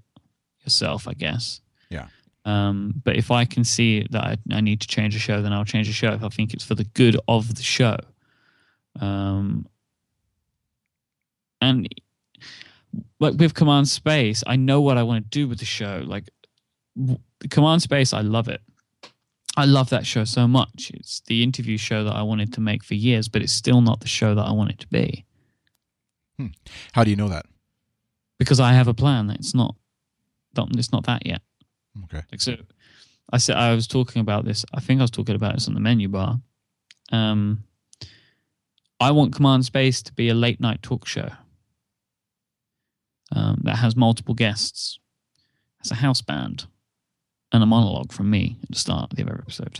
yourself, I guess. Yeah. Um, but if I can see that I, I need to change a show, then I'll change a show if I think it's for the good of the show. Um, and like with Command Space, I know what I want to do with the show. Like w- Command Space, I love it. I love that show so much. It's the interview show that I wanted to make for years, but it's still not the show that I want it to be How do you know that? because I have a plan. It's don't- it's not that yet. Okay. Like so, I said I was talking about this. I think I was talking about this on the menu bar. Um, I want Command Space to be a late night talk show um, that has multiple guests, has a house band, and a monologue from me at the start of every episode.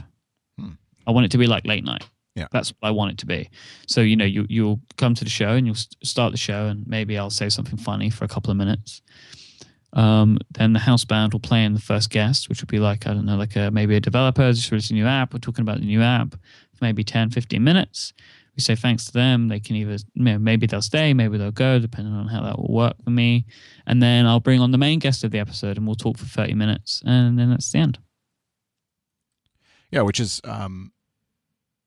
Hmm. I want it to be like late night. Yeah. that's what I want it to be. So you know, you you'll come to the show and you'll st- start the show, and maybe I'll say something funny for a couple of minutes. Um, then the house band will play in the first guest, which would be like, I don't know, like a, maybe a developer just released a new app. We're talking about the new app for maybe 10, 15 minutes. We say thanks to them. They can either, you know, maybe they'll stay, maybe they'll go, depending on how that will work for me. And then I'll bring on the main guest of the episode and we'll talk for 30 minutes. And then that's the end. Yeah, which is um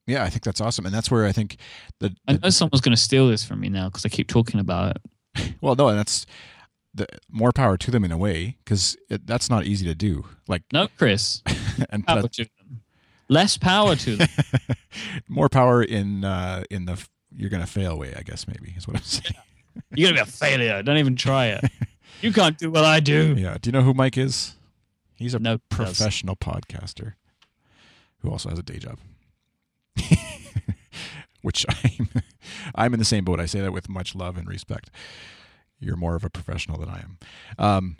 yeah, I think that's awesome. And that's where I think the, I know someone's going to steal this from me now because I keep talking about it. *laughs* well, no, that's the more power to them in a way because that's not easy to do. Like No, Chris, *laughs* and power to them. Less power to them. *laughs* more power in uh in the you're gonna fail way, I guess maybe is what I'm saying. You're going to be a failure. Don't even try it. *laughs* You can't do what I do. Yeah. Do you know who Myke is? He's a No, professional podcaster who also has a day job. Which I'm I'm in the same boat. I say that with much love and respect. You're more of a professional than I am. Um,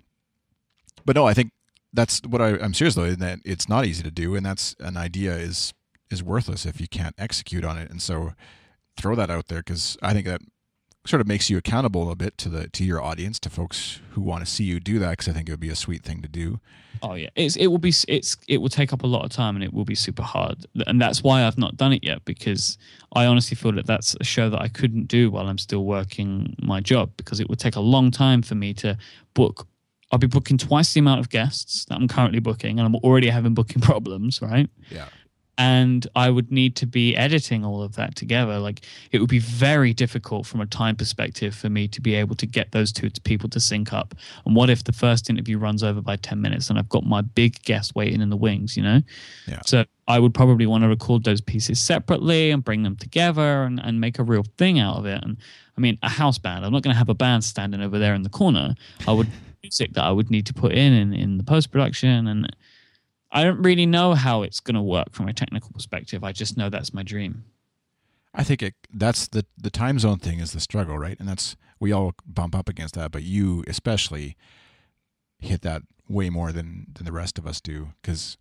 but no, I think that's what I, I'm serious though, in that it's not easy to do, and that's an idea is is worthless if you can't execute on it. And so throw that out there because I think that sort of makes you accountable a bit to the to your audience, to folks who want to see you do that. Because I think it would be a sweet thing to do. Oh yeah, it's it will be it's it will take up a lot of time and it will be super hard, and that's why I've not done it yet because I honestly feel that that's a show that I couldn't do while I'm still working my job because it would take a long time for me to book. I'll be booking twice the amount of guests that I'm currently booking, and I'm already having booking *laughs* problems, right? Yeah. And I would need to be editing all of that together. Like it would be very difficult from a time perspective for me to be able to get those two people to sync up. And what if the first interview runs over by 10 minutes and I've got my big guest waiting in the wings, you know? Yeah. So I would probably want to record those pieces separately and bring them together and, and make a real thing out of it. And I mean, a house band, I'm not going to have a band standing over there in the corner. I would *laughs* music that I would need to put in in, in the post production and I don't really know how it's going to work from a technical perspective. I just know that's my dream. I think it, that's the the time zone thing is the struggle, right? And that's we all bump up against that, but you especially hit that way more than than the rest of us do because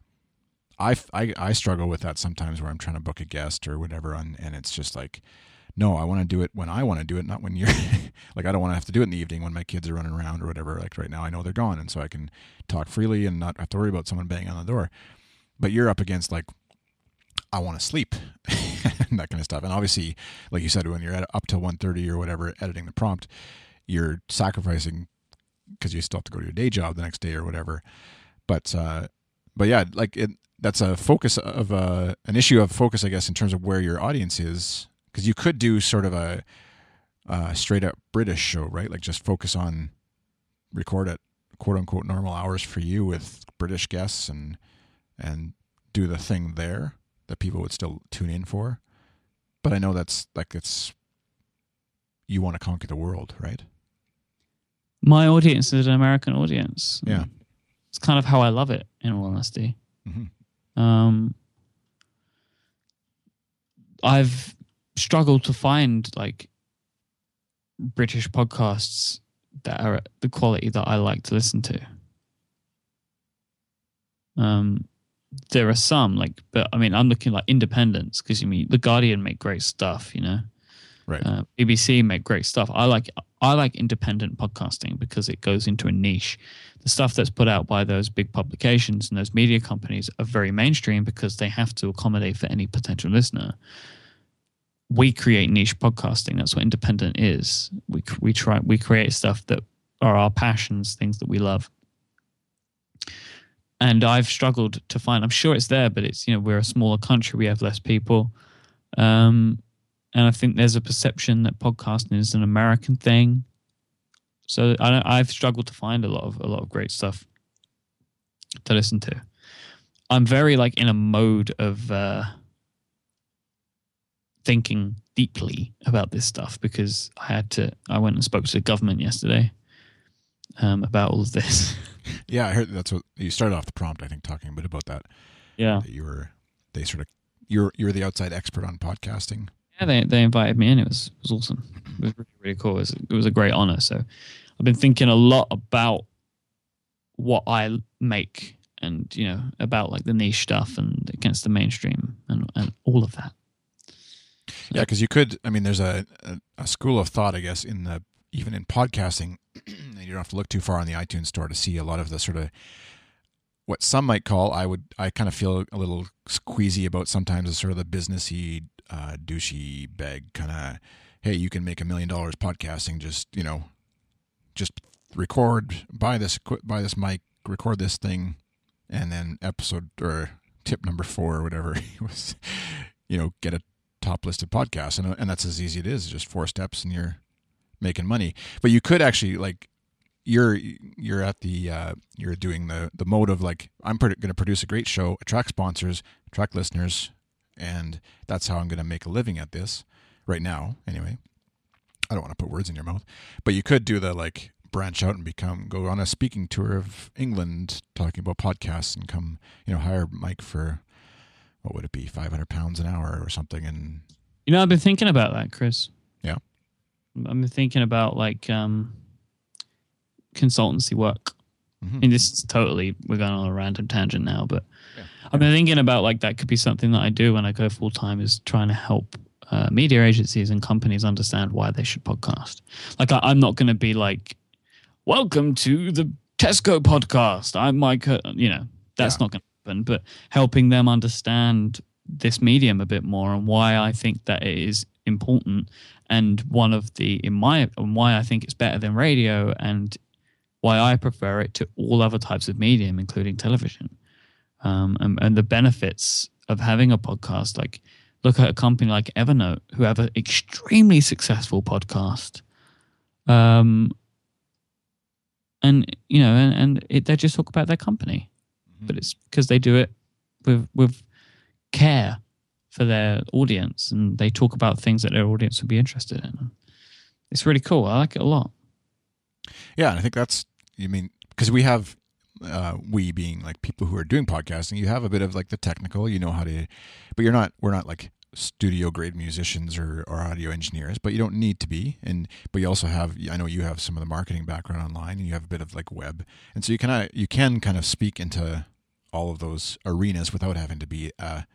I, I I struggle with that sometimes where I'm trying to book a guest or whatever, and, and it's just like, no, I want to do it when I want to do it, not when you're *laughs* like I don't want to have to do it in the evening when my kids are running around or whatever. Like right now, I know they're gone, and so I can talk freely and not have to worry about someone banging on the door. But you're up against like I want to sleep *laughs* and that kind of stuff. And obviously, like you said, when you're at up till 1.30 or whatever editing the prompt, you're sacrificing because you still have to go to your day job the next day or whatever. But uh, but yeah, like it, that's a focus of uh, an issue of focus, I guess, in terms of where your audience is. Because you could do sort of a, a straight up British show, right? Like just focus on record at quote unquote normal hours for you with British guests and and do the thing there that people would still tune in for. But I know that's like it's you want to conquer the world, right? My audience is an American audience. Yeah. It's kind of how I love it, in all honesty. Mhm. Um, I've struggled to find like British podcasts that are the quality that I like to listen to. Um, there are some like, but I mean, I'm looking like independents because you mean the Guardian make great stuff, you know. Right. Uh, BBC make great stuff. I like I like independent podcasting because it goes into a niche. The stuff that's put out by those big publications and those media companies are very mainstream because they have to accommodate for any potential listener. We create niche podcasting. That's what independent is. We we try we create stuff that are our passions, things that we love. And I've struggled to find. I'm sure it's there, but it's you know we're a smaller country. We have less people. Um, and I think there's a perception that podcasting is an American thing. So I, I've struggled to find a lot of a lot of great stuff to listen to. I'm very like in a mode of uh, thinking deeply about this stuff because I had to. I went and spoke to the government yesterday um, about all of this. *laughs* Yeah, I heard that's what you started off the prompt. I think talking a bit about that. yeah, That you were they sort of you're you're the outside expert on podcasting. yeah. They they invited me in. It was it was awesome. It was really really cool. It was, it was a great honor. So I've been thinking a lot about what I make and you know about like the niche stuff and against the mainstream and and all of that. Yeah, because you could. I mean, there's a, a a school of thought, I guess, in the even in podcasting, *clears throat* you don't have to look too far on the iTunes store to see a lot of the sort of what some might call. I would. I kind of feel a little queasy about sometimes the sort of the businessy, uh, douchey bag kind of. Hey, you can make a million dollars podcasting. Just you know, just record, buy this, buy this mic, record this thing, and then episode or tip number four or whatever *laughs* was, you know, get a top listed podcast, and and that's as easy it is. Just four steps, and you're making money. But you could actually like you're you're at the uh, you're doing the the mode of like I'm going to produce a great show, attract sponsors, attract listeners, and that's how I'm going to make a living at this right now. Anyway, I don't want to put words in your mouth, but you could do the like branch out and become go on a speaking tour of England talking about podcasts and come you know hire Myke for what would it be 500 pounds an hour or something and You know, I've been thinking about that, Chris. Yeah. I've been thinking about like um, consultancy work. Mhm. I mean, this is totally we're going on a random tangent now, but Yeah. I've been thinking about like that could be something that I do when I go full time is trying to help uh, media agencies and companies understand why they should podcast. Like I, I'm not going to be like, "Welcome to the Tesco podcast." I'm Myke. You know, that's Yeah. not going to happen. But helping them understand this medium a bit more and why I think that it is important and one of the in my and why I think it's better than radio and why I prefer it to all other types of medium, including television, um, and, and the benefits of having a podcast. Like, look at a company like Evernote, who have an extremely successful podcast. Um, and you know, and, and it, they just talk about their company, but it's because they do it with with care for their audience, and they talk about things that their audience would be interested in. It's really cool. I like it a lot. Yeah, I think that's you mean because we have uh, we being like people who are doing podcasting, you have a bit of like the technical, you know how to, but you're not. We're not like studio grade musicians or, or audio engineers, but you don't need to be. And but you also have. I know you have some of the marketing background online, and you have a bit of like web, and so you of you can kind of speak into all of those arenas without having to be a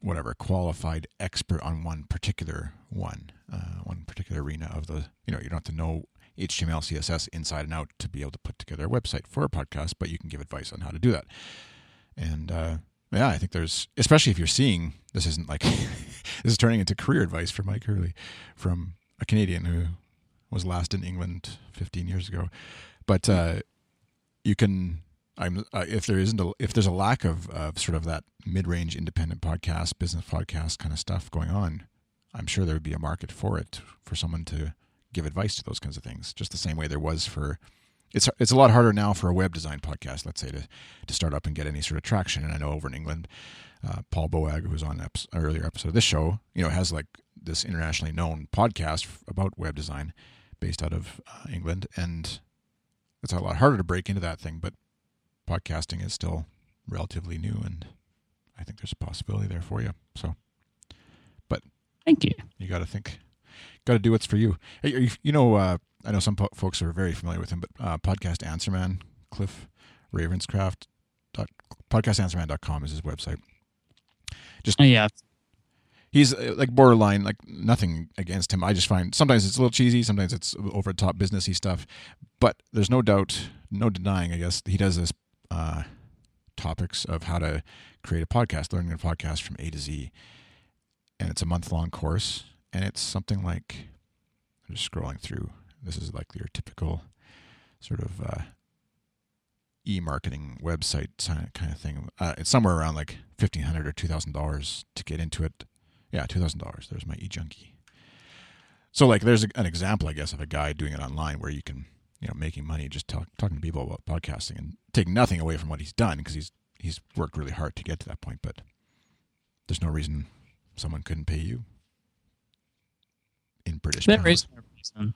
whatever qualified expert on one particular one, uh, one particular arena of the. You know, you don't have to know HTML, CSS inside and out to be able to put together a website for a podcast, but you can give advice on how to do that. And uh, yeah, I think there's, especially if you're seeing, this isn't like, *laughs* this is turning into career advice for Myke Hurley from a Canadian who was last in England 15 years ago. But uh, you can, I'm, uh, if there isn't, a, if there's a lack of, of sort of that mid range independent podcast, business podcast kind of stuff going on, I'm sure there would be a market for it for someone to give advice to those kinds of things. Just the same way there was for it's it's a lot harder now for a web design podcast, let's say, to to start up and get any sort of traction. And I know over in England, uh, Paul Boag, who was on an earlier episode of this show, you know, has like this internationally known podcast about web design based out of uh, England, and it's a lot harder to break into that thing. But podcasting is still relatively new, and I think there's a possibility there for you. So, but thank you. You got to think got to do what's for you. Hey, you, know, uh, I know some po- folks are very familiar with him, but uh, podcast Answerman, Cliff Ravenscraft, dot, podcastanswerman.com is his website. Just oh, yeah, he's uh, like borderline, like nothing against him. I just find sometimes it's a little cheesy, sometimes it's over the top businessy stuff, but there's no doubt, no denying. I guess he does this uh, topics of how to create a podcast, learning a podcast from A to Z, and it's a month long course and it's something like I'm just scrolling through. This is like your typical sort of uh, e-marketing website kind of thing. Uh, it's somewhere around like fifteen hundred or two thousand dollars to get into it. Yeah, two thousand dollars. There's my e-junkie. So like, there's an example, I guess, of a guy doing it online where you can, you know, making money just talk, talking to people about podcasting and take nothing away from what he's done because he's he's worked really hard to get to that point. But there's no reason someone couldn't pay you in British there pounds. no reason.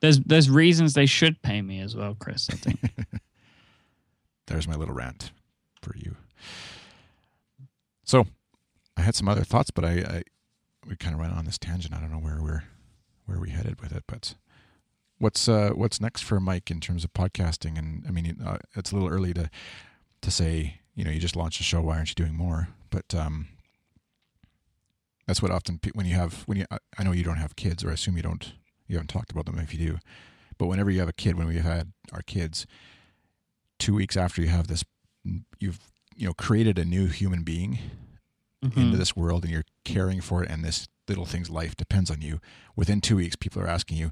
There's there's reasons they should pay me as well, Chris. I think. *laughs* There's my little rant for you. So, I had some other thoughts, but I, I we kind of went on this tangent. I don't know where we're where we headed with it, but what's uh, what's next for Myke in terms of podcasting? And I mean, uh, it's a little early to to say. You know, you just launched a show. Why aren't you doing more? But um, that's what often when you have when you I know you don't have kids or I assume you don't you haven't talked about them if you do, but whenever you have a kid, when we've had our kids, two weeks after you have this, you've you know created a new human being mm-hmm. into this world and you're caring for it and this little thing's life depends on you. Within two weeks, people are asking you,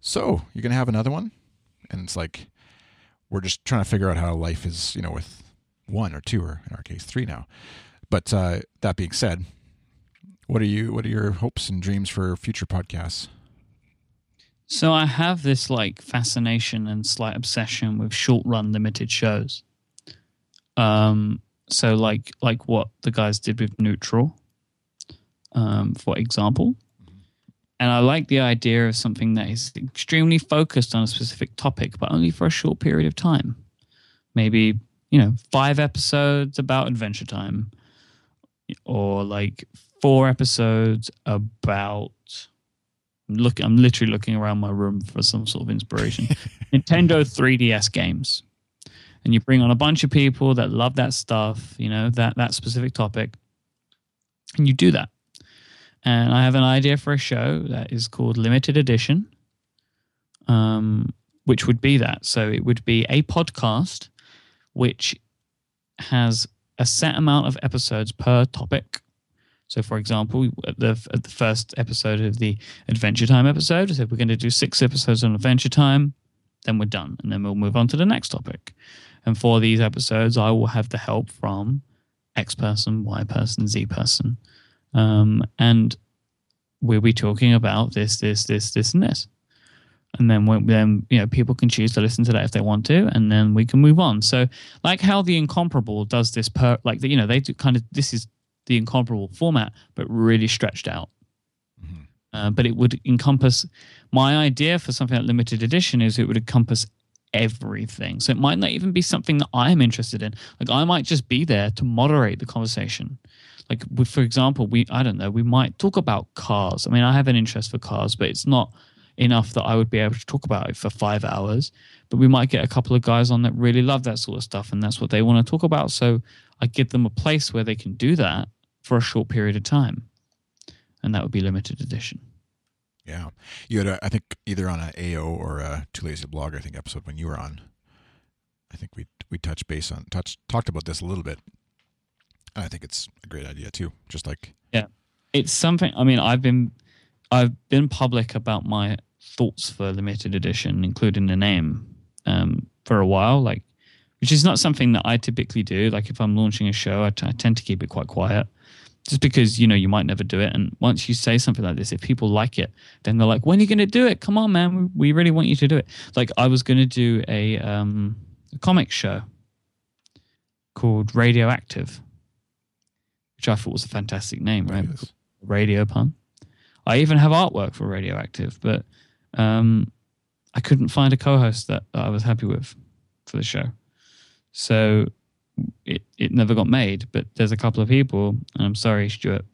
"So you're gonna have another one?" And it's like we're just trying to figure out how life is, you know, with one or two or in our case three now. But uh, that being said, what are you? What are your hopes and dreams for future podcasts? So I have this like fascination and slight obsession with short run limited shows. Um, so like like what the guys did with Neutral, um, for example. And I like the idea of something that is extremely focused on a specific topic, but only for a short period of time. Maybe, you know, five episodes about Adventure Time, or like four episodes about look I'm literally looking around my room for some sort of inspiration. *laughs* Nintendo 3DS games. And you bring on a bunch of people that love that stuff, you know, that that specific topic. And you do that. And I have an idea for a show that is called Limited Edition. Um, which would be that. So it would be a podcast which has a set amount of episodes per topic so, for example, at the, at the first episode of the Adventure Time episode, I said we're going to do six episodes on Adventure Time, then we're done, and then we'll move on to the next topic. And for these episodes, I will have the help from X person, Y person, Z person, um, and we'll be talking about this, this, this, this, and this. And then then you know people can choose to listen to that if they want to, and then we can move on. So like how the incomparable does this per like the, you know they do kind of this is the incomparable format, but really stretched out. Uh, but it would encompass my idea for something like limited edition is it would encompass everything. So it might not even be something that I'm interested in. Like I might just be there to moderate the conversation. Like we, for example, we I don't know, we might talk about cars. I mean, I have an interest for cars, but it's not enough that I would be able to talk about it for five hours. But we might get a couple of guys on that really love that sort of stuff, and that's what they want to talk about. So I give them a place where they can do that for a short period of time, and that would be limited edition. Yeah, you had, a, I think, either on an AO or a Too Lazy to Blog, I think, episode when you were on. I think we we touched base on touched talked about this a little bit. And I think it's a great idea too. Just like Yeah, it's something. I mean, I've been I've been public about my thoughts for limited edition, including the name, um, for a while. Like, which is not something that I typically do. Like, if I'm launching a show, I, t- I tend to keep it quite quiet, just because you know you might never do it. And once you say something like this, if people like it, then they're like, "When are you going to do it? Come on, man, we, really want you to do it." Like, I was going to do a um, a comic show called Radioactive, which I thought was a fantastic name, right? Yes. radio pun. I even have artwork for Radioactive, but um, I couldn't find a co-host that, that I was happy with for the show, so it it never got made. But there's a couple of people, and I'm sorry, Stuart,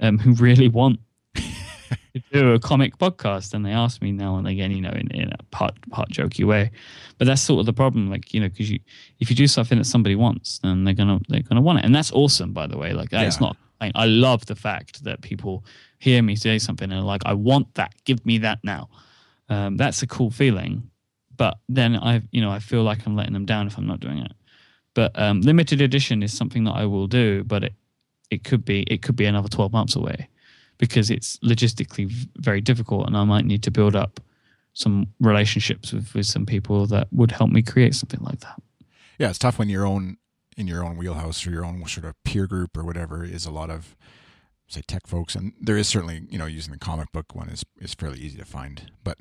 um, who really want *laughs* to do a comic podcast, and they ask me now and again, you know, in, in a part part jokey way. But that's sort of the problem, like you know, because you if you do something that somebody wants, then they're gonna they're gonna want it, and that's awesome, by the way. Like that's Yeah. not. I, I love the fact that people hear me say something and are like, "I want that. Give me that now." Um, that's a cool feeling. But then I, you know, I feel like I'm letting them down if I'm not doing it. But um, limited edition is something that I will do, but it it could be it could be another 12 months away because it's logistically very difficult, and I might need to build up some relationships with, with some people that would help me create something like that. yeah, it's tough when your own in your own wheelhouse or your own sort of peer group or whatever is a lot of say tech folks, and there is certainly you know using the comic book one is is fairly easy to find, but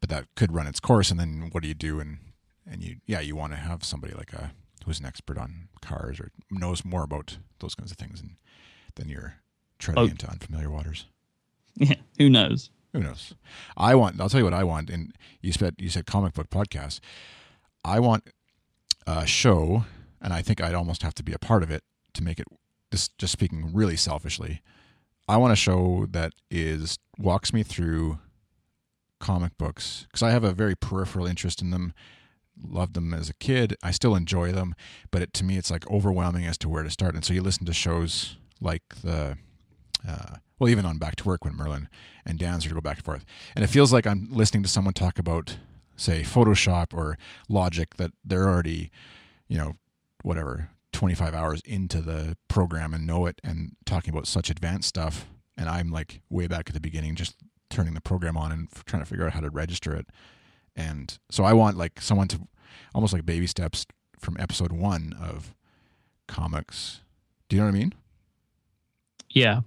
but that could run its course, and then what do you do? And and you yeah you want to have somebody like a who's an expert on cars or knows more about those kinds of things, and then you're treading Oh. into unfamiliar waters. Yeah, who knows? Who knows? I want. I'll tell you what I want. And you said you said comic book podcast. I want a show, and I think I'd almost have to be a part of it to make it. Just just speaking really selfishly, I want a show that is walks me through comic books because I have a very peripheral interest in them. Loved them as a kid. I still enjoy them, but it, to me, it's like overwhelming as to where to start. And so you listen to shows like the uh, well, even on Back to Work when Merlin and Dan sort of go back and forth, and it feels like I'm listening to someone talk about, say, Photoshop or Logic that they're already, you know, whatever, 25 hours into the program and know it and talking about such advanced stuff, and I'm like way back at the beginning, just turning the program on and trying to figure out how to register it, and so I want like someone to almost like baby steps from episode one of comics. Do you know what I mean? Yeah,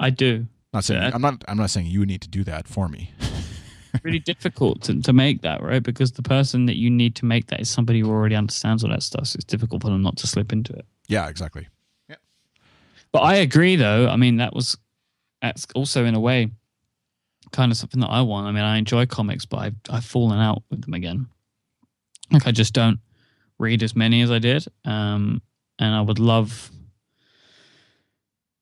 I do. Not saying Yeah. I'm not. I'm not saying you need to do that for me. *laughs* really difficult to, to make that, right? Because the person that you need to make that is somebody who already understands all that stuff. So it's difficult for them not to slip into it. yeah, exactly. Yeah. But I agree, though. I mean, that was that's also in a way kind of something that I want. I mean, I enjoy comics, but I've I've fallen out with them again. Like I just don't read as many as I did, um, and I would love.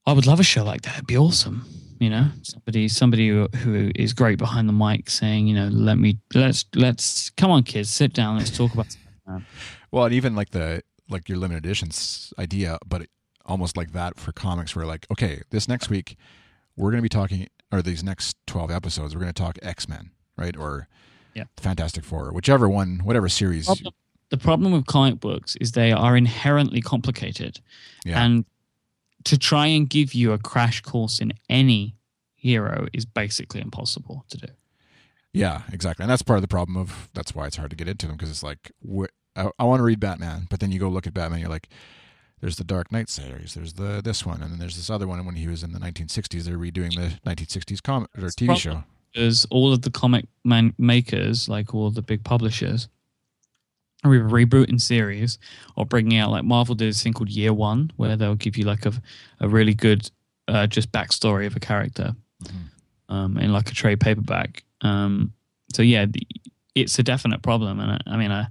I would love a show like that. It'd be awesome, you know. Somebody, somebody who, who is great behind the mic, saying, you know, let me, let's, let's, come on, kids, sit down, let's talk about. Well, and even like the like your limited editions idea, but almost like that for comics, where like, okay, this next week we're going to be talking, or these next twelve episodes, we're going to talk X Men, right, or Yeah. Fantastic Four, whichever one, whatever series. problem, the problem with comic books is they are inherently complicated Yeah. and to try and give you a crash course in any hero is basically impossible to do Yeah, exactly, and that's part of the problem of that's why it's hard to get into them because it's like wh- I, I want to read Batman, but then you go look at Batman, you're like, there's the Dark Knight series. There's the this one, and then there's this other one. And When he was in the 1960s, they're redoing the 1960s comic or TV show. Is all of the comic man- makers, like all the big publishers, are either rebooting series or bringing out like Marvel did this thing called Year One, where they'll give you like a a really good uh, just backstory of a character um, in like a trade paperback. Um, so yeah, the, it's a definite problem, and I, I mean, I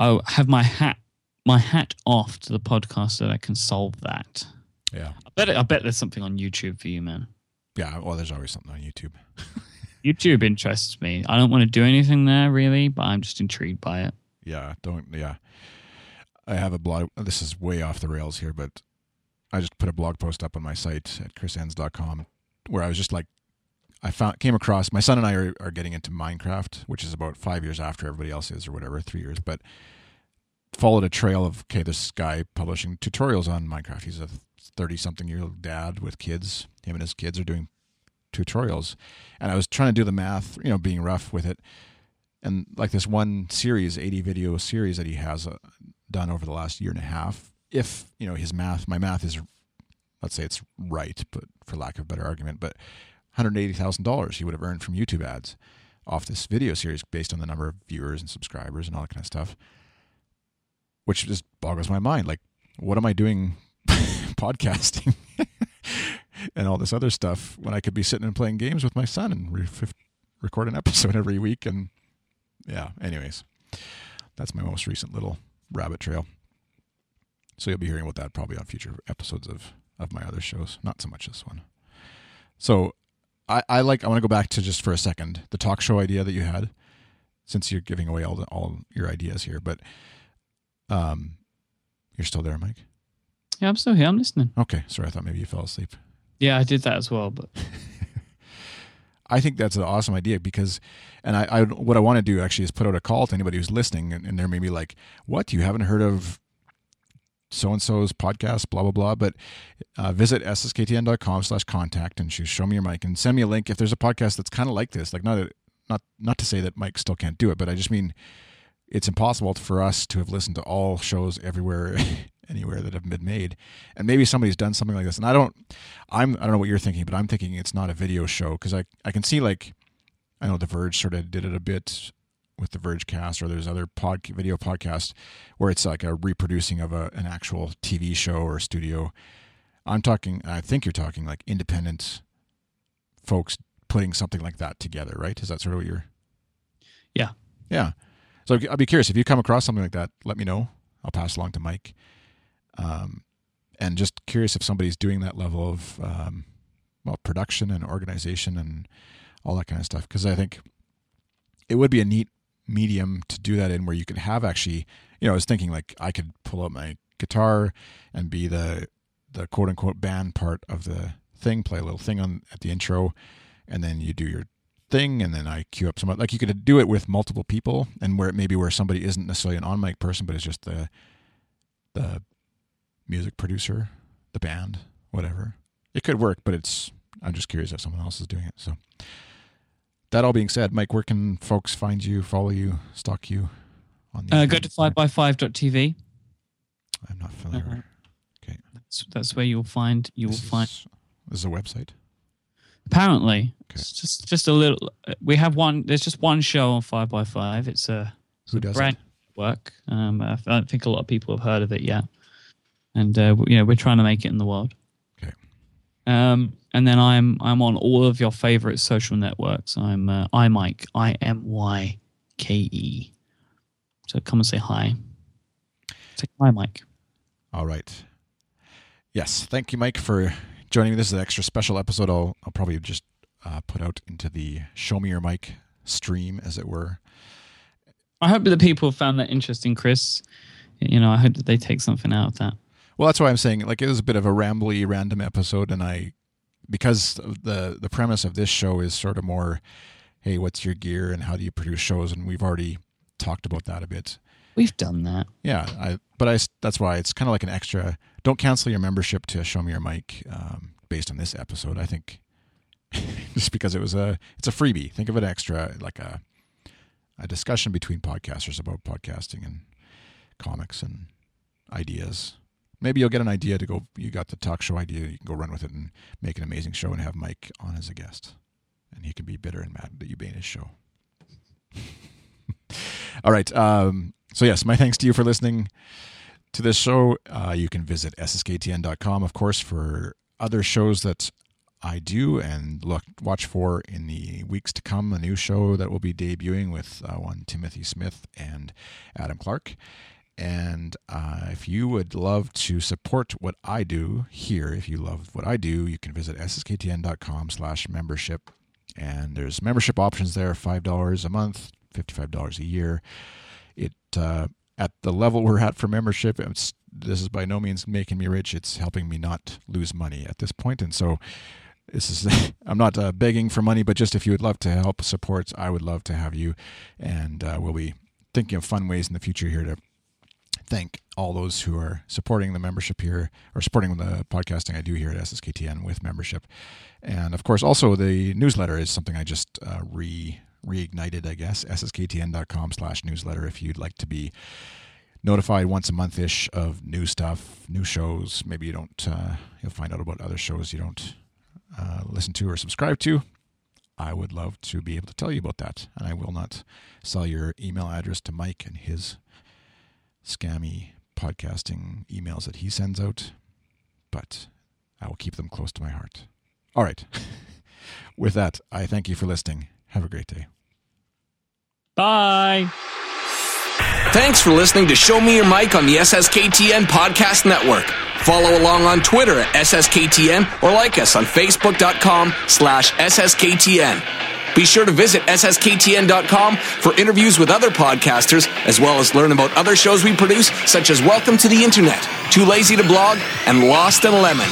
I have my hat my hat off to the podcast that can solve that. Yeah, I bet I bet there's something on YouTube for you, man. yeah. Well, there's always something on YouTube. *laughs* YouTube interests me. I don't want to do anything there really, but I'm just intrigued by it. Yeah, don't. Yeah, I have a blog. This is way off the rails here, but I just put a blog post up on my site at chrisenns.com where I was just like, I found came across my son and I are, are getting into Minecraft, which is about five years after everybody else is, or whatever, three years, but followed a trail of okay, this guy publishing tutorials on Minecraft. He's a thirty something year old dad with kids. Him and his kids are doing tutorials, and I was trying to do the math, you know, being rough with it and like this one series 80 video series that he has uh, done over the last year and a half if you know his math my math is let's say it's right but for lack of a better argument but $180000 he would have earned from youtube ads off this video series based on the number of viewers and subscribers and all that kind of stuff which just boggles my mind like what am i doing *laughs* podcasting *laughs* and all this other stuff when i could be sitting and playing games with my son and re- record an episode *laughs* every week and yeah, anyways, that's my most recent little rabbit trail. So you'll be hearing about that probably on future episodes of, of my other shows, not so much this one. So I, I like, I want to go back to just for a second, the talk show idea that you had, since you're giving away all the, all your ideas here, but, um, you're still there, Myke? Yeah, I'm still here. I'm listening. Okay. Sorry. I thought maybe you fell asleep. Yeah, I did that as well, but *laughs* I think that's an awesome idea because, and I, I what I want to do actually is put out a call to anybody who's listening, and, and they're maybe like, "What? You haven't heard of so and so's podcast? Blah blah blah." But uh, visit ssktn.com slash contact and choose show me your mic and send me a link if there's a podcast that's kind of like this. Like not a, not not to say that Myke still can't do it, but I just mean it's impossible for us to have listened to all shows everywhere *laughs* anywhere that have been made. And maybe somebody's done something like this. And i don't i'm i don't know what you're thinking but i'm thinking it's not a video show because i i can see like i know the verge sort of did it a bit with the verge cast or there's other pod video podcast where it's like a reproducing of a, an actual tv show or studio. I'm talking i think you're talking like independent folks putting something like that together right? Is that sort of what you're Yeah. yeah so i'd be curious if you come across something like that let me know. I'll pass along to Myke. Um, and just curious if somebody's doing that level of um, well production and organization and all that kind of stuff. Because I think it would be a neat medium to do that in where you could have actually you know I was thinking like I could pull out my guitar and be the the quote unquote band part of the thing play a little thing on at the intro and then you do your thing and then I queue up some like you could do it with multiple people and where it maybe where somebody isn't necessarily an on mic person but it's just the the music producer, the band, whatever. It could work, but it's I'm just curious if someone else is doing it. So that all being said, Myke, where can folks find you, follow you, stalk you on the uh, go to 5by5.tv. I'm not familiar. Okay. That's, that's where you'll find you will This find is, this is a website. Apparently Okay. it's just just a little we have one there's just one show on 5by5 it's a Who does brand it? work um i don't think a lot of people have heard of it yet and uh, you know we're trying to make it in the world Okay. um and then i'm i'm on all of your favorite social networks i'm uh, imyke i-m-y-k-e so come and say hi say hi Myke All right. Yes. Thank you, Myke, for joining me. This is an extra special episode I'll, I'll probably just uh, put out into the Show Me Your Mic stream, as it were. i hope that people found that interesting chris you know i hope that they take something out of that Well, that's why I'm saying like it was a bit of a rambly, random episode, and I because the the premise of this show is sort of more, hey, what's your gear and how do you produce shows, and we've already talked about that a bit. we've done that Yeah, I but I that's why it's kind of like an extra. Don't cancel your membership to Show Me Your Mic um, based on this episode. I think *laughs* just because it was a it's a freebie. Think of it extra like a a discussion between podcasters about podcasting and comics and ideas maybe you'll get an idea to go. You got the talk show idea. You can go run with it and make an amazing show and have Myke on as a guest, and he can be bitter and mad that you made his show. *laughs* All right. Um, so yes, my thanks to you for listening to this show. Uh, you can visit sskTN.com, of course, for other shows that I do and look watch for in the weeks to come. A new show that will be debuting with uh, one Timothy Smith and Adam Clark. And uh, if you would love to support what I do here, if you love what I do, you can visit sskTN.com slash membership. And there's membership options there, $5 a month, $55 a year. It uh, At the level we're at for membership, this is by no means making me rich. It's helping me not lose money at this point. And so this is *laughs* i'm not uh, begging for money but just if you would love to help support i would love to have you and uh, we'll be thinking of fun ways in the future here to thank all those who are supporting the membership here or supporting the podcasting I do here at SSKTN with membership. And of course, also the newsletter is something I just uh, re reignited, I guess, sskTN.com slash newsletter if you'd like to be notified once a month ish of new stuff, new shows. Maybe you don't, uh, you'll find out about other shows you don't uh, listen to or subscribe to. I would love to be able to tell you about that. And I will not sell your email address to Myke and his scammy podcasting emails that he sends out, but I will keep them close to my heart. All right. *laughs* With that, I thank you for listening. Have a great day. Bye. Thanks for listening to Show Me Your Mic on the SSKTN Podcast Network. Follow along on Twitter at SSKTN or like us on Facebook.com slash SSKTN. Be sure to visit SSKTN.com for interviews with other podcasters, as well as learn about other shows we produce, such as Welcome to the Internet, Too Lazy to Blog, and Lost in Lemon.